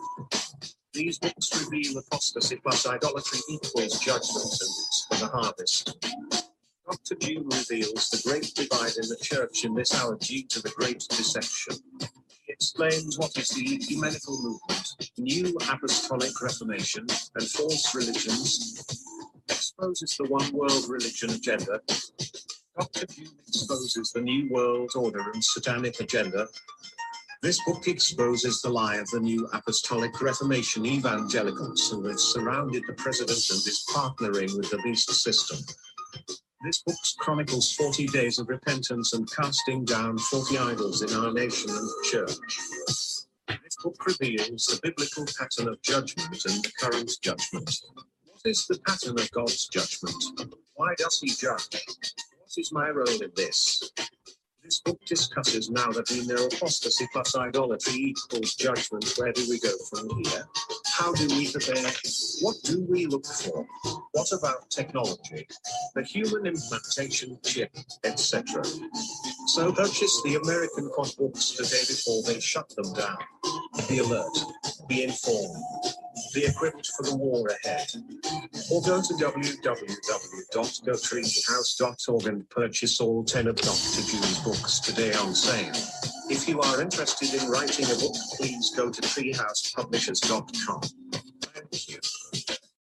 These books reveal apostasy plus idolatry equals judgment and it's for the harvest. Dr. June reveals the great divide in the church in this hour due to the great deception. Explains what is the ecumenical movement, new apostolic reformation, and false religions, exposes the one world religion agenda. Dr. June exposes the new world order and satanic agenda, this book exposes the lie of the new apostolic reformation evangelicals who have surrounded the president and is partnering with the beast system. This book chronicles 40 days of repentance and casting down 40 idols in our nation and church. This book reveals the biblical pattern of judgment and the current judgment. What is the pattern of God's judgment? Why does he judge? What is my role in this? This book discusses now that we know apostasy plus idolatry equals judgment. Where do we go from here? How do we prepare? What do we look for? What about technology? The human implantation chip, etc. So purchase the American Quad books today before they shut them down. Be alert. Be informed. Be equipped for the war ahead. Or go to www.gotreehouse.org and purchase all 10 of Dr. June's books today on sale. If you are interested in writing a book, please go to treehousepublishers.com. Thank you.